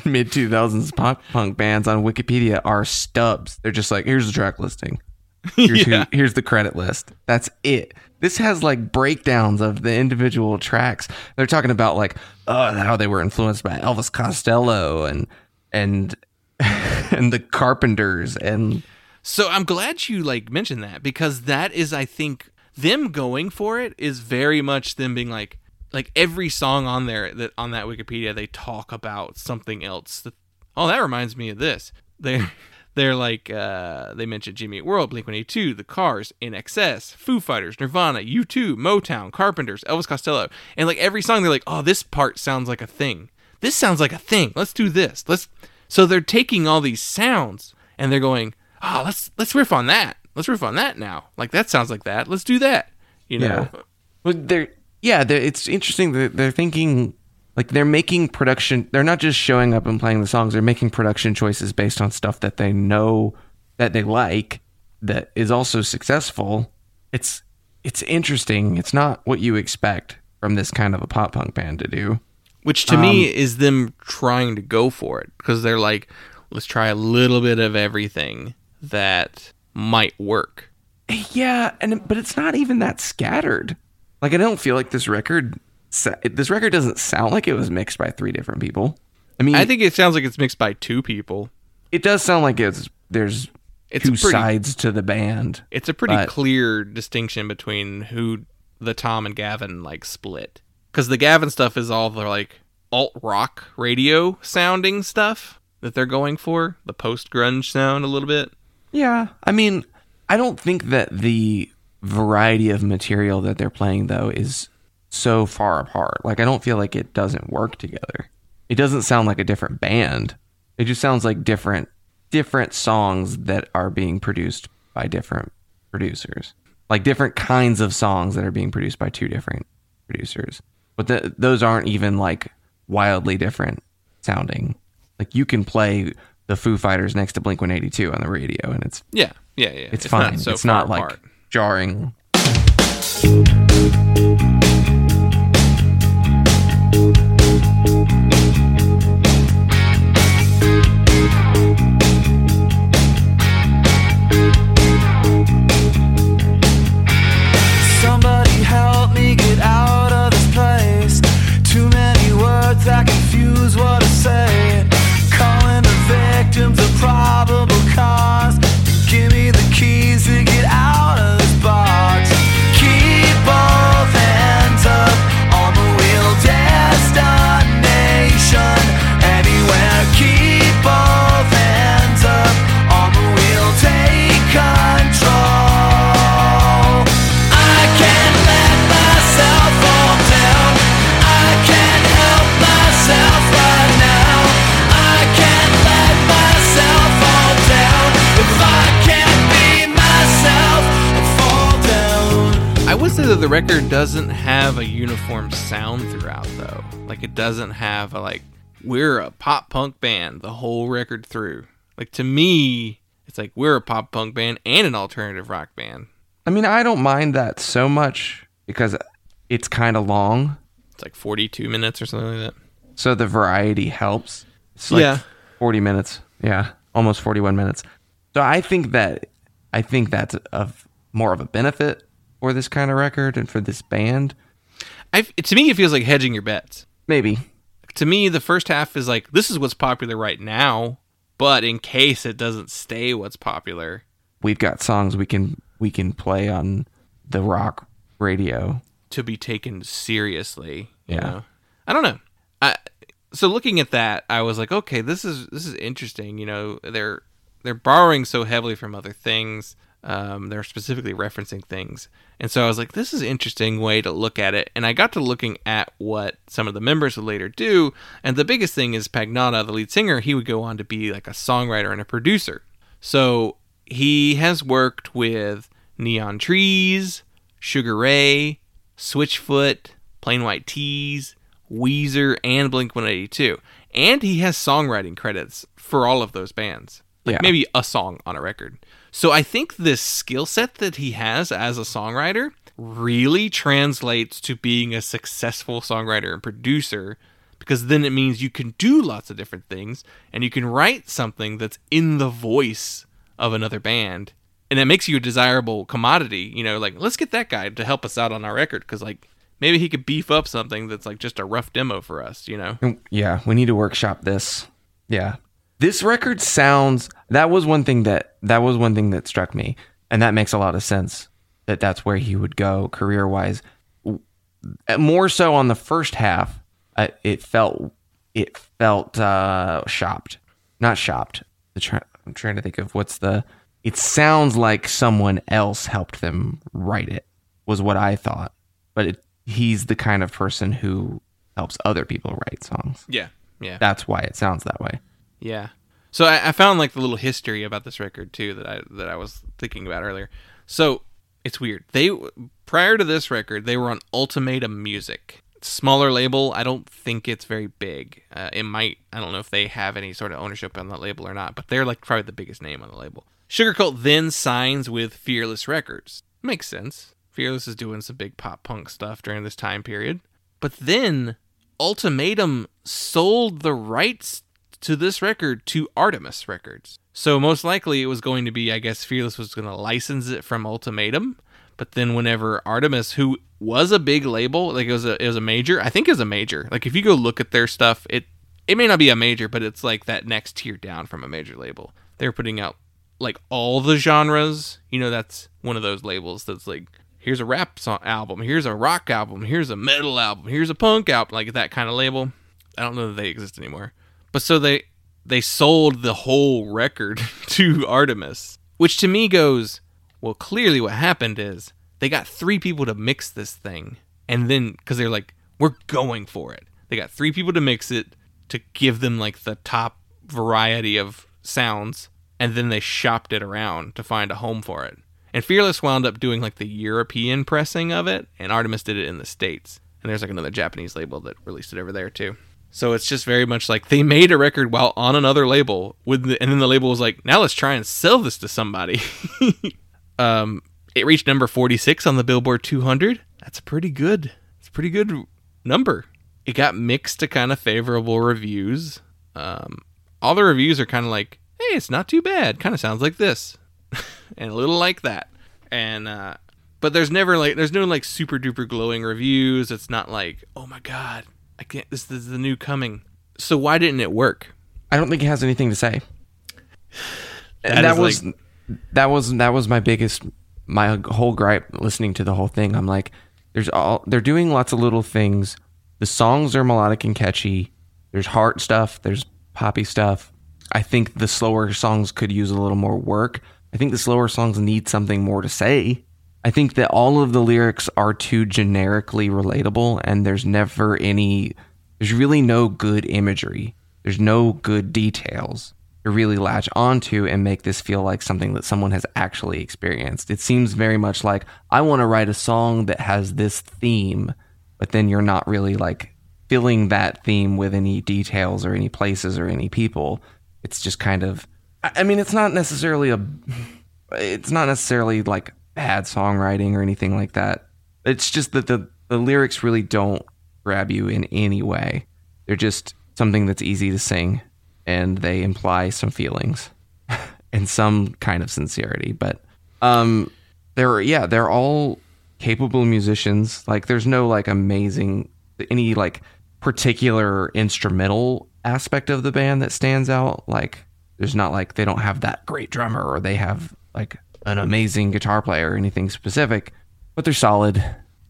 mid 2000s punk punk bands on Wikipedia are stubs. They're just like here's the track listing. Here's, Yeah. who, here's the credit list. That's it. This has like breakdowns of the individual tracks. They're talking about like uh, how they were influenced by Elvis Costello and and and the Carpenters and So I'm glad you like mentioned that because that is I think them going for it is very much them being like like every song on there that on that Wikipedia they talk about something else. That, oh, that reminds me of this. They they're like uh they mentioned Jimmy Eat World, Blink 182, The Cars, INXS, Foo Fighters, Nirvana, U2, Motown, Carpenters, Elvis Costello. And like every song they're like, "Oh, this part sounds like a thing. This sounds like a thing. Let's do this. Let's So they're taking all these sounds and they're going, "Oh, let's let's riff on that. Let's riff on that now. Like that sounds like that. Let's do that." You know. Yeah. Well, they're yeah, they're, it's interesting that they're thinking like they're making production. They're not just showing up and playing the songs. They're making production choices based on stuff that they know that they like that is also successful. It's it's interesting. It's not what you expect from this kind of a pop punk band to do. Which to Um, me is them trying to go for it because they're like, let's try a little bit of everything that might work. Yeah, and but it's not even that scattered. Like I don't feel like this record. This record doesn't sound like it was mixed by three different people. I mean, I think it sounds like it's mixed by two people. it does sound like it's there's It's two pretty- sides to the band. It's a pretty But- clear distinction between who the Tom and Gavin like split. Because the Gavin stuff is all the like alt rock radio sounding stuff that they're going for, the post grunge sound a little bit. Yeah, I mean, I don't think that the variety of material that they're playing though is so far apart. Like I don't feel like it doesn't work together. It doesn't sound like a different band. It just sounds like different different songs that are being produced by different producers. Like different kinds of songs that are being produced by two different producers. But the, those aren't even like wildly different sounding. Like you can play the Foo Fighters next to Blink 182 on the radio, and it's Yeah, yeah, yeah. it's, fine. Not so it's not like apart. jarring. Record doesn't have a uniform sound throughout, though. Like it doesn't have a like we're a pop punk band the whole record through. Like to me, it's like we're a pop punk band and an alternative rock band. I mean, I don't mind that so much because it's kind of long, It's like 42 minutes or something like that. so the variety helps. It's like Yeah. 40 minutes. Yeah, almost 41 minutes. So I think that I think that's of more of a benefit for this kind of record and for this band. I to me, it feels like hedging your bets. Maybe. To me, the first half is like this is what's popular right now, but in case it doesn't stay what's popular, We've got songs we can we can play on the rock radio. to be taken seriously. You Yeah. know? I don't know. I so looking at that, I was like, okay, this is this is interesting. You know, they're they're borrowing so heavily from other things. Um, they're specifically referencing things, and so I was like, this is an interesting way to look at it. And I got to looking at what some of the members would later do, and the biggest thing is Pagnotta, the lead singer. He would go on to be like a songwriter and a producer. So he has worked with Neon Trees, Sugar Ray, Switchfoot, Plain White T's, Weezer, and Blink 182. And he has songwriting credits for all of those bands. Like Yeah. maybe a song on a record. So I think this skill set that he has as a songwriter really translates to being a successful songwriter and producer because then it means you can do lots of different things and you can write something that's in the voice of another band and that makes you a desirable commodity you know like let's get that guy to help us out on our record because like maybe he could beef up something that's like just a rough demo for us you know Yeah, we need to workshop this. Yeah. This record sounds that was one thing that that was one thing that struck me and that makes a lot of sense that that's where he would go career-wise. More so on the first half, uh, it felt it felt uh shopped. Not shopped. I'm trying to think of what's the it sounds like someone else helped them write it was what I thought. But it, he's the kind of person who helps other people write songs yeah yeah that's why it sounds that way. Yeah. So I, I found like the little history about this record too that I that I was thinking about earlier. So it's weird. They prior to this record, they were on Ultimatum Music, smaller label. I don't think it's very big. Uh, it might. I don't know if they have any sort of ownership on that label or not, but they're like probably the biggest name on the label. Sugarcult then signs with Fearless Records. Makes sense. Fearless is doing some big pop punk stuff during this time period. But then Ultimatum sold the rights to this record to Artemis Records. So most likely it was going to be, I guess Fearless was going to license it from Ultimatum. But then whenever Artemis, who was a big label, like it was a it was a major, I think it was a major. Like if you go look at their stuff, it it may not be a major, but it's like that next tier down from a major label. They're putting out like all the genres. You know, that's one of those labels that's like here's a rap song album, here's a rock album, here's a metal album, here's a punk album, like that kind of label. I don't know that they exist anymore. But so they they sold the whole record to Artemis, which to me goes, well, clearly what happened is they got three people to mix this thing, and then because they're like, we're going for it. They got three people to mix it to give them like the top variety of sounds, and then they shopped it around to find a home for it. And Fearless wound up doing like the European pressing of it, and Artemis did it in the States. And there's like another Japanese label that released it over there too. So it's just very much like they made a record while on another label with the, and then the label was like, "Now let's try and sell this to somebody." um it reached number 46 on the Billboard 200. That's pretty good. It's a pretty good number. It got mixed to kind of favorable reviews. Um all the reviews are kind of like, "Hey, it's not too bad. Kind of sounds like this." and a little like that. And uh but there's never like there's no like super duper glowing reviews. It's not like, "Oh my god, I can't this is the new coming." So why didn't it work? I don't think it has anything to say. That that was like- that was that was my biggest my whole gripe listening to the whole thing. I'm like, there's all they're doing lots of little things. The songs are melodic and catchy. There's heart stuff. There's poppy stuff. I think the slower songs could use a little more work. I think the slower songs need something more to say. I think that all of the lyrics are too generically relatable, and there's never any. There's really no good imagery. There's no good details to really latch onto and make this feel like something that someone has actually experienced. It seems very much like I want to write a song that has this theme, but then you're not really like filling that theme with any details or any places or any people. It's just kind of I mean it's not necessarily a it's not necessarily like bad songwriting or anything like that. It's just that the the lyrics really don't grab you in any way. They're just something that's easy to sing and they imply some feelings and some kind of sincerity, but um they're yeah, they're all capable musicians. Like there's no like amazing any like particular instrumental aspect of the band that stands out. Like there's not like they don't have that great drummer or they have like an amazing guitar player or anything specific, but they're solid.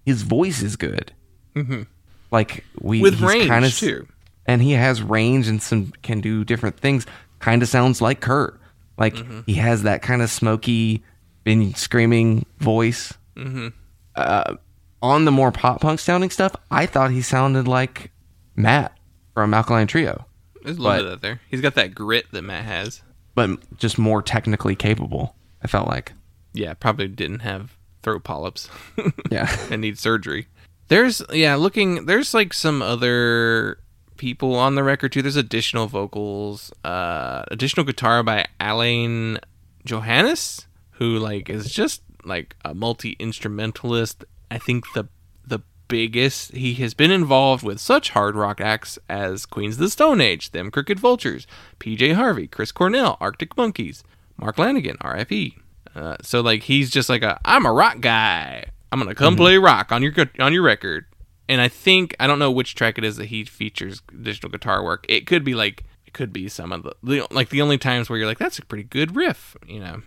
His voice is good. Mm-hmm. Like we With he's range, kinda, too. and he has range and some can do different things. Kind of sounds like Kurt. Like mm-hmm. he has that kind of smoky, been screaming voice. Mm-hmm. Uh, on the more pop punk sounding stuff, I thought he sounded like Matt from Alkaline Trio, There's a little bit of that there. He's got that grit that Matt has. but just more technically capable. I felt like, Yeah, probably didn't have throat polyps yeah, and need surgery. There's yeah, looking there's like some other people on the record too. There's additional vocals, uh additional guitar by Alain Johannes, who like is just like a multi instrumentalist. I think the the biggest he has been involved with such hard rock acts as Queens of the Stone Age, Them Crooked Vultures, PJ Harvey, Chris Cornell, Arctic Monkeys, Mark Lanegan, R.I.P. Uh, so like he's just like a I'm a rock guy. I'm gonna come play rock on your on your record. And I think I don't know which track it is that he features additional guitar work. It could be like it could be some of the, like the only times where you're like that's a pretty good riff, you know.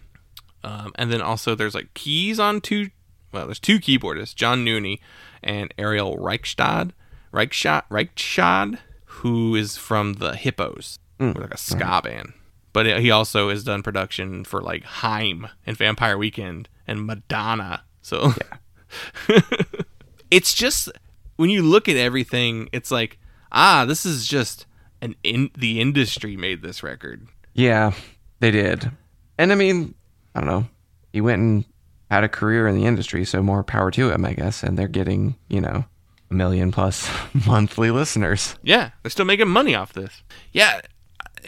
Um, and then also there's like keys on two. Well, there's two keyboardists, John Nooney and Ariel Rechtshaid, Rechtshaid, Rechtshaid, who is from the Hippos, We're like a ska band. But he also has done production for like Haim and Vampire Weekend and Madonna. So it's just when you look at everything, it's like ah, this is just an in the industry made this record. yeah, they did. And I mean, I don't know. He went and had a career in the industry, so more power to him, I guess. And they're getting, you know, a million plus monthly listeners. Yeah, they're still making money off this. Yeah,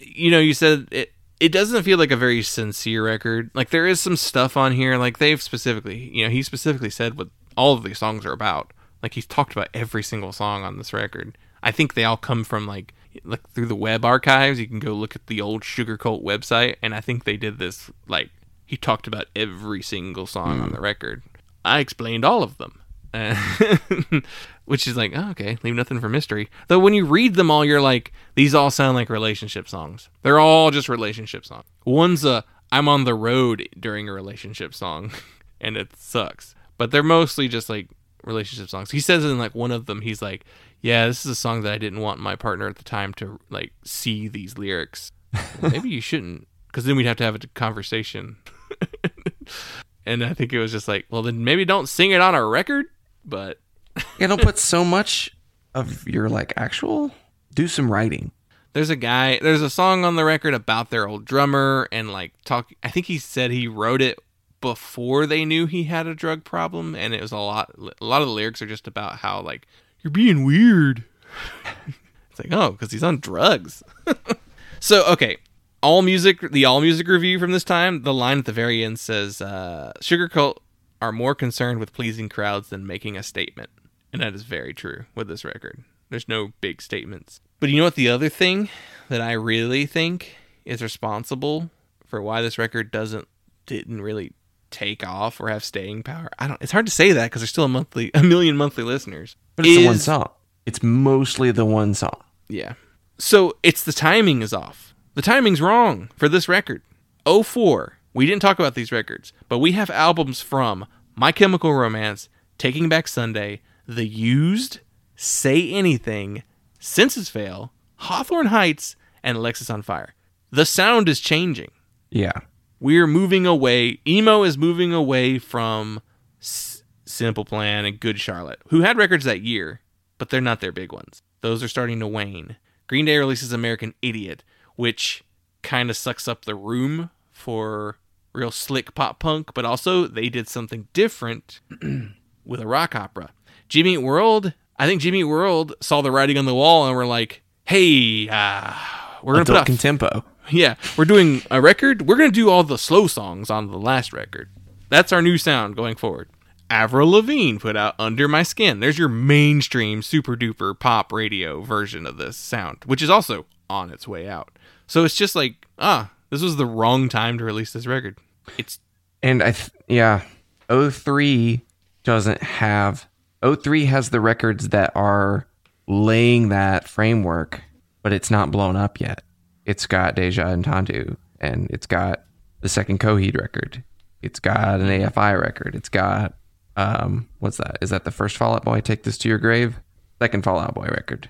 you know, you said it. It doesn't feel like a very sincere record. Like there is some stuff on here. Like they've specifically, you know, he specifically said what all of these songs are about. Like he's talked about every single song on this record. I think they all come from like like through the web archives. You can go look at the old Sugarcult website, and I think they did this. Like he talked about every single song on hmm. the record. I explained all of them. Which is like oh, okay leave nothing for mystery. Though when you read them all you're like these all sound like relationship songs. They're all just relationship songs one's a i'm on the road during a relationship song and it sucks. But they're mostly just like relationship songs. He says in like one of them he's like yeah this is a song that i didn't want my partner at the time to like see these lyrics. Maybe you shouldn't because then we'd have to have a conversation. And i think it was just like well then maybe don't sing it on a record but Yeah, don't put so much of your like actual. Do some writing. there's a guy there's a song on the record about their old drummer and like talk i think he said he wrote it before they knew he had a drug problem and it was a lot a lot of the lyrics are just about how like you're being weird It's like, oh, because he's on drugs. so, okay. AllMusic, the AllMusic review from this time, the line at the very end says, uh, Sugarcult are more concerned with pleasing crowds than making a statement. And that is very true with this record. There's no big statements. But you know what? The other thing that I really think is responsible for why this record doesn't didn't really take off or have staying power. I don't. It's hard to say that because there's still a monthly, a million monthly listeners. But it's the one song. It's mostly the one song. Yeah. So it's the timing is off. The timing's wrong for this record. 04. We didn't talk about these records, but we have albums from My Chemical Romance, Taking Back Sunday, The Used, Say Anything, Senses Fail, Hawthorne Heights, and Alexisonfire. The sound is changing. Yeah. We're moving away. Emo is moving away from S- Simple Plan and Good Charlotte, who had records that year, but they're not their big ones. Those are starting to wane. Green Day releases American Idiot, which kind of sucks up the room for real slick pop punk, but also they did something different with a rock opera. Jimmy Eat World, I think Jimmy Eat World saw the writing on the wall and were like, "Hey, uh, we're gonna put Adult out contempo. yeah, we're doing a record. We're going to do all the slow songs on the last record. That's our new sound going forward. Avril Lavigne put out Under My Skin. There's your mainstream super duper pop radio version of this sound, which is also on its way out. So it's just like, ah, this was the wrong time to release this record. It's And I, th- yeah, 03 doesn't have, 03 has the records that are laying that framework, but it's not blown up yet. It's got Deja Entendu, and it's got the second Coheed record. It's got an AFI record. It's got, um, what's that? Is that the first Fall Out Boy, Take This to Your Grave? Second Fall Out Boy record.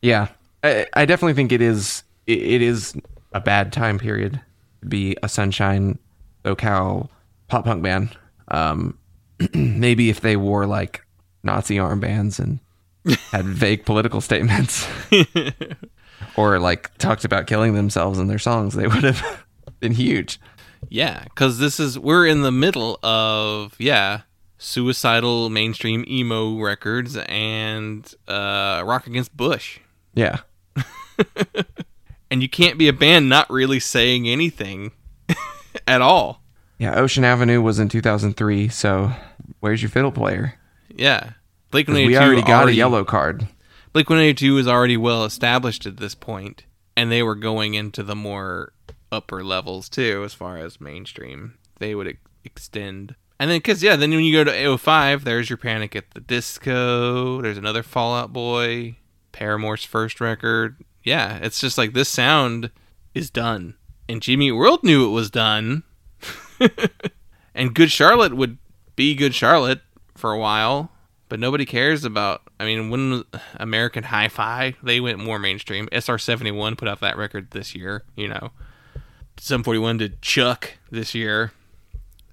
Yeah, I, I definitely think it is, it, it is a bad time period to be a Sunshine SoCal pop punk band. Um, maybe if they wore like Nazi armbands and had vague political statements, or like talked about killing themselves in their songs, they would have been huge. yeah, because this is we're in the middle of yeah suicidal mainstream emo records and uh, Rock Against Bush. Yeah, and you can't be a band not really saying anything at all. Yeah. Ocean Avenue was in 2003, so where's your fiddle player? Yeah, Blake One Eighty We Two already got a Yellowcard. Blake One Eighty Two is already well established at this point, and they were going into the more upper levels too, as far as mainstream. They would ex- extend, and then because yeah, then when you go to 05, there's your Panic at the Disco. There's another Fall Out Boy, Paramore's first record. Yeah, it's just like this sound is done, and Jimmy World knew it was done. and Good Charlotte would be Good Charlotte for a while, but nobody cares about. I mean, when American Hi-Fi they went more mainstream. SR71 put out that record this year. You know, 741 did Chuck this year.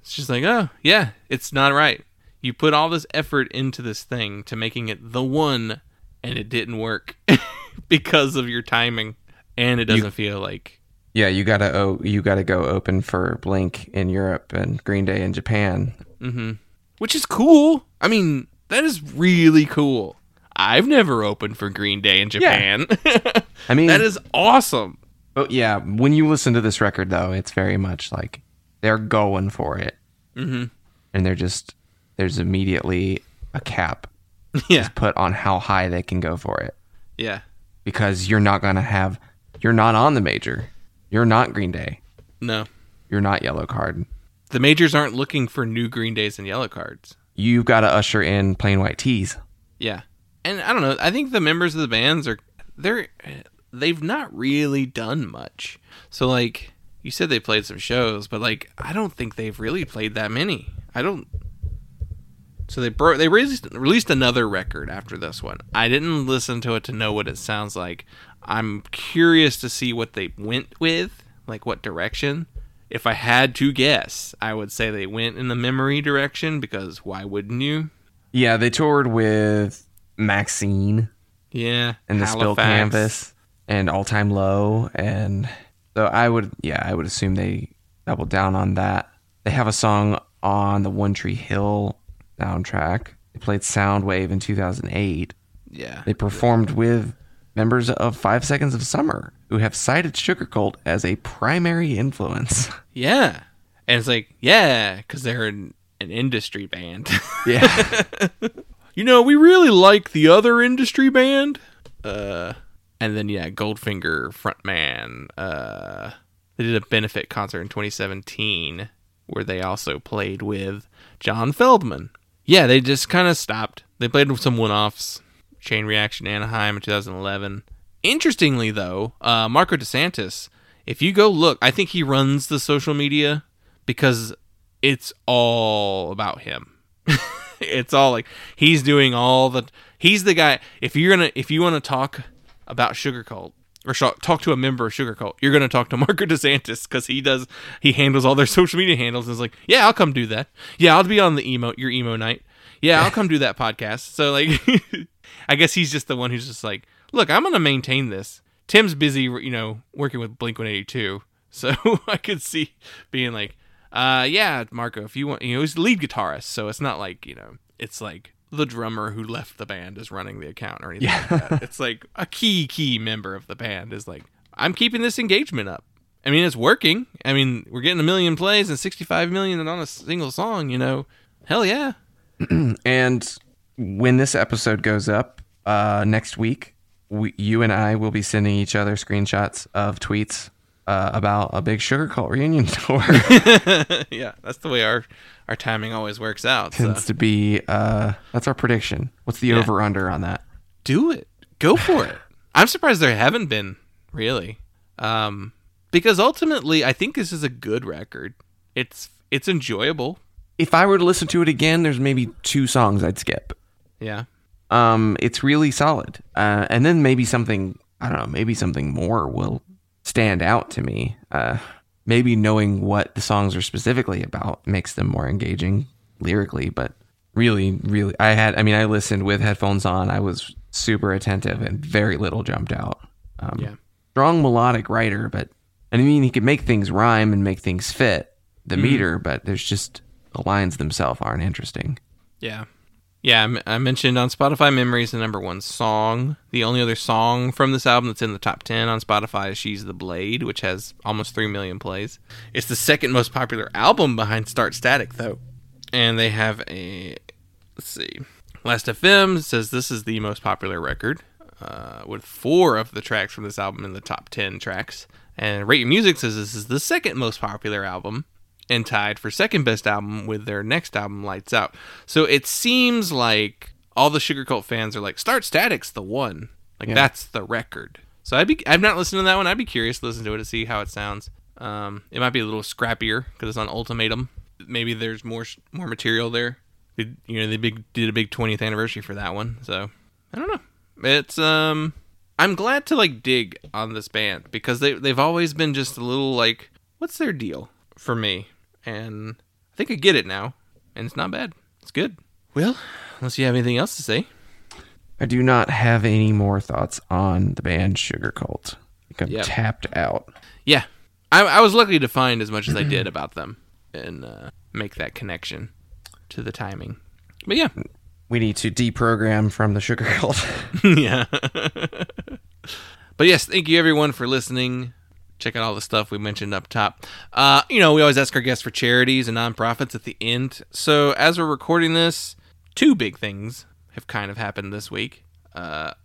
It's just like, oh yeah, it's not right. You put all this effort into this thing to making it the one, and it didn't work because of your timing, and it doesn't feel like Yeah, you gotta oh, you gotta go open for Blink in Europe and Green Day in Japan. which is cool. I mean, that is really cool. I've never opened for Green Day in Japan. I mean, that is awesome. Oh yeah, when you listen to this record though, it's very much like they're going for it, mm-hmm. and they're just there's immediately a cap Yeah, put on how high they can go for it yeah, because you're not gonna have you're not on the major, you're not Green Day, no. you're not Yellowcard. The majors aren't looking for new Green Days and Yellowcards. You've got to usher in Plain White T's. Yeah, and I don't know. I think the members of the bands are they're they've not really done much. So like you said, they played some shows, but like I don't think they've really played that many. I don't. So they bro- they released released another record after this one. I didn't listen to it to know what it sounds like. I'm curious to see what they went with, like what direction. If I had to guess, I would say they went in the memory direction because why wouldn't you? Yeah, they toured with Maxeen Yeah, and the Spill Canvas and All Time Low, and so I would, yeah, I would assume they doubled down on that. They have a song on the One Tree Hill soundtrack. They played Soundwave in 2008. Yeah, They performed with members of Five Seconds of Summer who have cited Sugarcult as a primary influence. Yeah. And it's like, yeah, because they're an, an industry band. Yeah. you know, we really like the other industry band. Uh, and then yeah, Goldfinger frontman. Uh, they did a benefit concert in 2017 where they also played with John Feldmann. Yeah, they just kind of stopped. They played with some one-offs. Chain Reaction Anaheim in 2011. Interestingly, though, uh, Marco DeSantis, if you go look, I think he runs the social media because it's all about him. it's all like he's doing all the. He's the guy. If you're gonna, if you want to talk about Sugarcult or talk to a member of Sugarcult, you're gonna talk to Marco DeSantis because he does. He handles all their social media handles. And is like, yeah, I'll come do that. Yeah, I'll be on the emo your emo night. Yeah, I'll come do that podcast. So like, I guess he's just the one who's just like, look, I'm gonna maintain this. Tim's busy, you know, working with Blink 182, so I could see being like, uh, yeah, Marco, if you want, you know, he's the lead guitarist, so it's not like you know, it's like the drummer who left the band is running the account or anything Yeah. like that. It's like a key key member of the band is like, I'm keeping this engagement up. I mean, it's working. I mean, we're getting a million plays and 65 million on a single song. You know, hell yeah. And when this episode goes up uh, next week, we, you and I will be sending each other screenshots of tweets uh, about a big Sugarcult reunion tour. yeah, that's the way our our timing always works out. So. Tends to be uh, that's our prediction. What's the Yeah. over under on that? do it. Go for it. I'm surprised there haven't been really, um, because ultimately I think this is a good record. It's it's enjoyable. If I were to listen to it again, there's maybe two songs I'd skip. Yeah, Um, it's really solid, uh, and then maybe something I don't know, maybe something more will stand out to me. Uh, maybe knowing what the songs are specifically about makes them more engaging lyrically, but really, really, I had, I mean, I listened with headphones on. I was super attentive, and very little jumped out. Um, Yeah. strong melodic writer, but I mean, he could make things rhyme and make things fit the Mm-hmm. meter, but there's just the lines themselves aren't interesting. yeah, yeah. I mentioned on Spotify, "Memories" the number one song. The only other song from this album that's in the top ten on Spotify is "She's the Blade," which has almost three million plays. It's the second most popular album behind "Start Static," though, and they have a let's see. Last FM says this is the most popular record, uh, with four of the tracks from this album in the top 10 tracks. And Rate Your Music says this is the second most popular album and tied for second best album with their next album, Lights Out. So it seems like all the Sugarcult fans are like, Start Static's the one. Like, Yeah. that's the record. So I'd be, I've not listened to that one. I'd be curious to listen to it to see how it sounds. Um, it might be a little scrappier because it's on Ultimatum. Maybe there's more more material there. They, you know, they big did a big 20th anniversary for that one. So I don't know. It's um, I'm glad to like dig on this band because they they've always been just a little like, what's their deal for me? And I think I get it now, and it's not bad. It's good. Well, unless you have anything else to say. I do not have any more thoughts on the band Sugarcult. I think I'm Yep. tapped out. Yeah, I, I was lucky to find as much as I did about them and uh, make that connection to the timing. But yeah, We need to deprogram from the Sugar Cult. yeah. but yes, thank you everyone for listening. Check out all the stuff we mentioned up top. Uh, you know, we always ask our guests for charities and nonprofits at the end. So as we're recording this, two big things have kind of happened this week. Uh,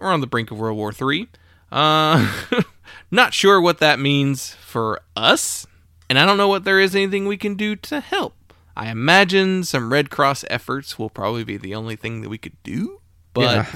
we're on the brink of World War III. Uh, not sure what that means for us, and I don't know what there is anything we can do to help. I imagine some Red Cross efforts will probably be the only thing that we could do, but Yeah.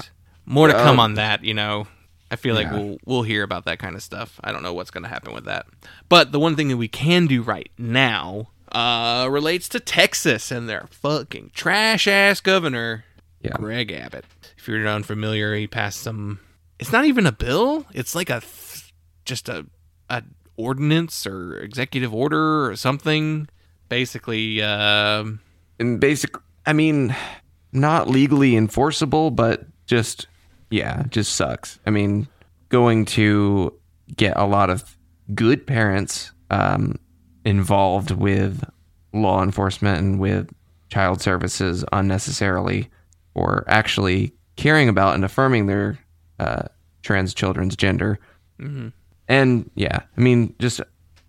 more to come Uh, on that. You know, I feel like yeah. we'll we'll hear about that kind of stuff. I don't know what's going to happen with that, but the one thing that we can do right now uh, relates to Texas and their fucking trash ass governor, Yeah. Greg Abbott. If you're unfamiliar, he passed some. It's not even a bill. It's like a th- just a a ordinance or executive order or something. Basically, um, and basic, I mean, not legally enforceable, but just, yeah, just sucks. I mean, going to get a lot of good parents um, involved with law enforcement and with child services unnecessarily, or actually caring about and affirming their uh, trans children's gender. And yeah, I mean, just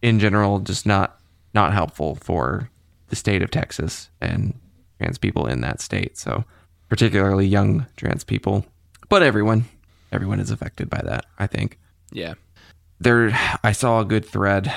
in general, just not not helpful for the state of Texas and trans people in that state. So particularly young trans people, but everyone, everyone is affected by that. I think Yeah. there I saw a good thread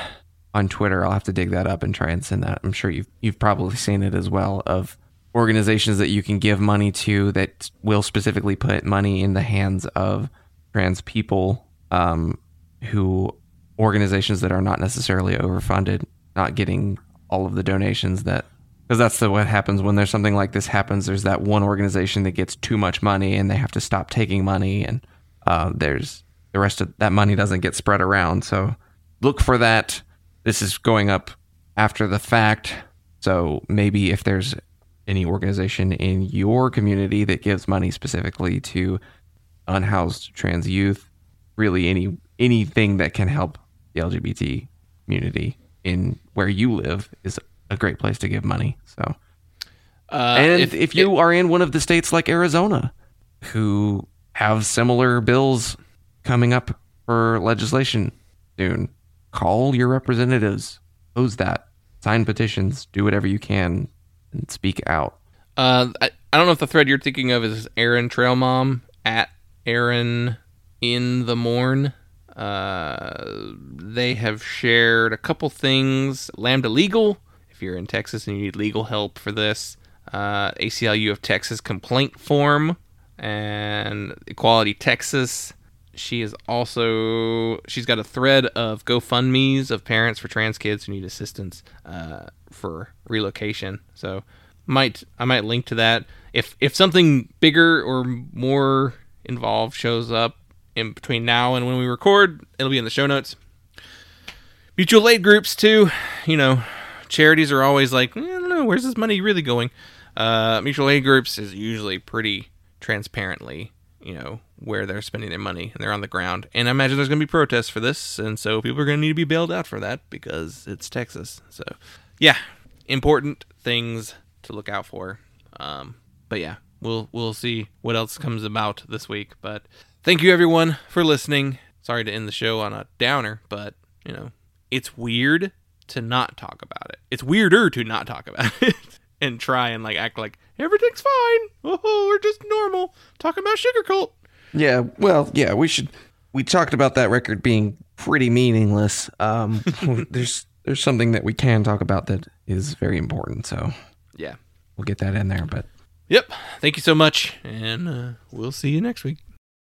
on Twitter. I'll have to dig that up and try and send that. I'm sure you've you've probably seen it as well of organizations that you can give money to that will specifically put money in the hands of trans people um, who organizations that are not necessarily overfunded, not getting all of the donations that because that's the what happens when there's something like this happens. There's that one organization that gets too much money and they have to stop taking money, and uh, there's the rest of that money doesn't get spread around. So look for that. This is going up after the fact. So maybe if there's any organization in your community that gives money specifically to unhoused trans youth, really any anything that can help the LGBT community in where you live is a great place to give money. So Uh, and if, you are in one of the states like Arizona who have similar bills coming up for legislation soon, call your representatives, oppose that, sign petitions, do whatever you can, and speak out. Uh, I, I don't know if the thread you're thinking of is Aaron Trail Mom at Erin in the Morn. Uh, they have shared a couple things. Lambda Legal, if you're in Texas and you need legal help for this. Uh, ACLU of Texas complaint form and Equality Texas. She is also she's got a thread of GoFundmes of parents for trans kids who need assistance uh, for relocation. So might I might link to that if if something bigger or more involved shows up in between now and when we record, it'll be in the show notes. Mutual aid groups too, you know, charities are always like, "Eh, I don't know, where's this money really going? Uh, mutual aid groups is usually pretty transparently, you know, where they're spending their money and they're on the ground. And I imagine there's going to be protests for this, and so people are going to need to be bailed out for that because it's Texas. So, yeah, important things to look out for. Um, but yeah, we'll we'll see what else comes about this week. But thank you everyone for listening. Sorry to end the show on a downer, but you know, it's weird to not talk about it. It's weirder to not talk about it and try and like act like everything's fine. Oh, we're just normal talking about Sugarcult. Yeah, well, yeah, we should. We talked about that record being pretty meaningless. Um, there's there's something that we can talk about that is very important, so Yeah. we'll get that in there. But Yep. Thank you so much, and uh, we'll see you next week.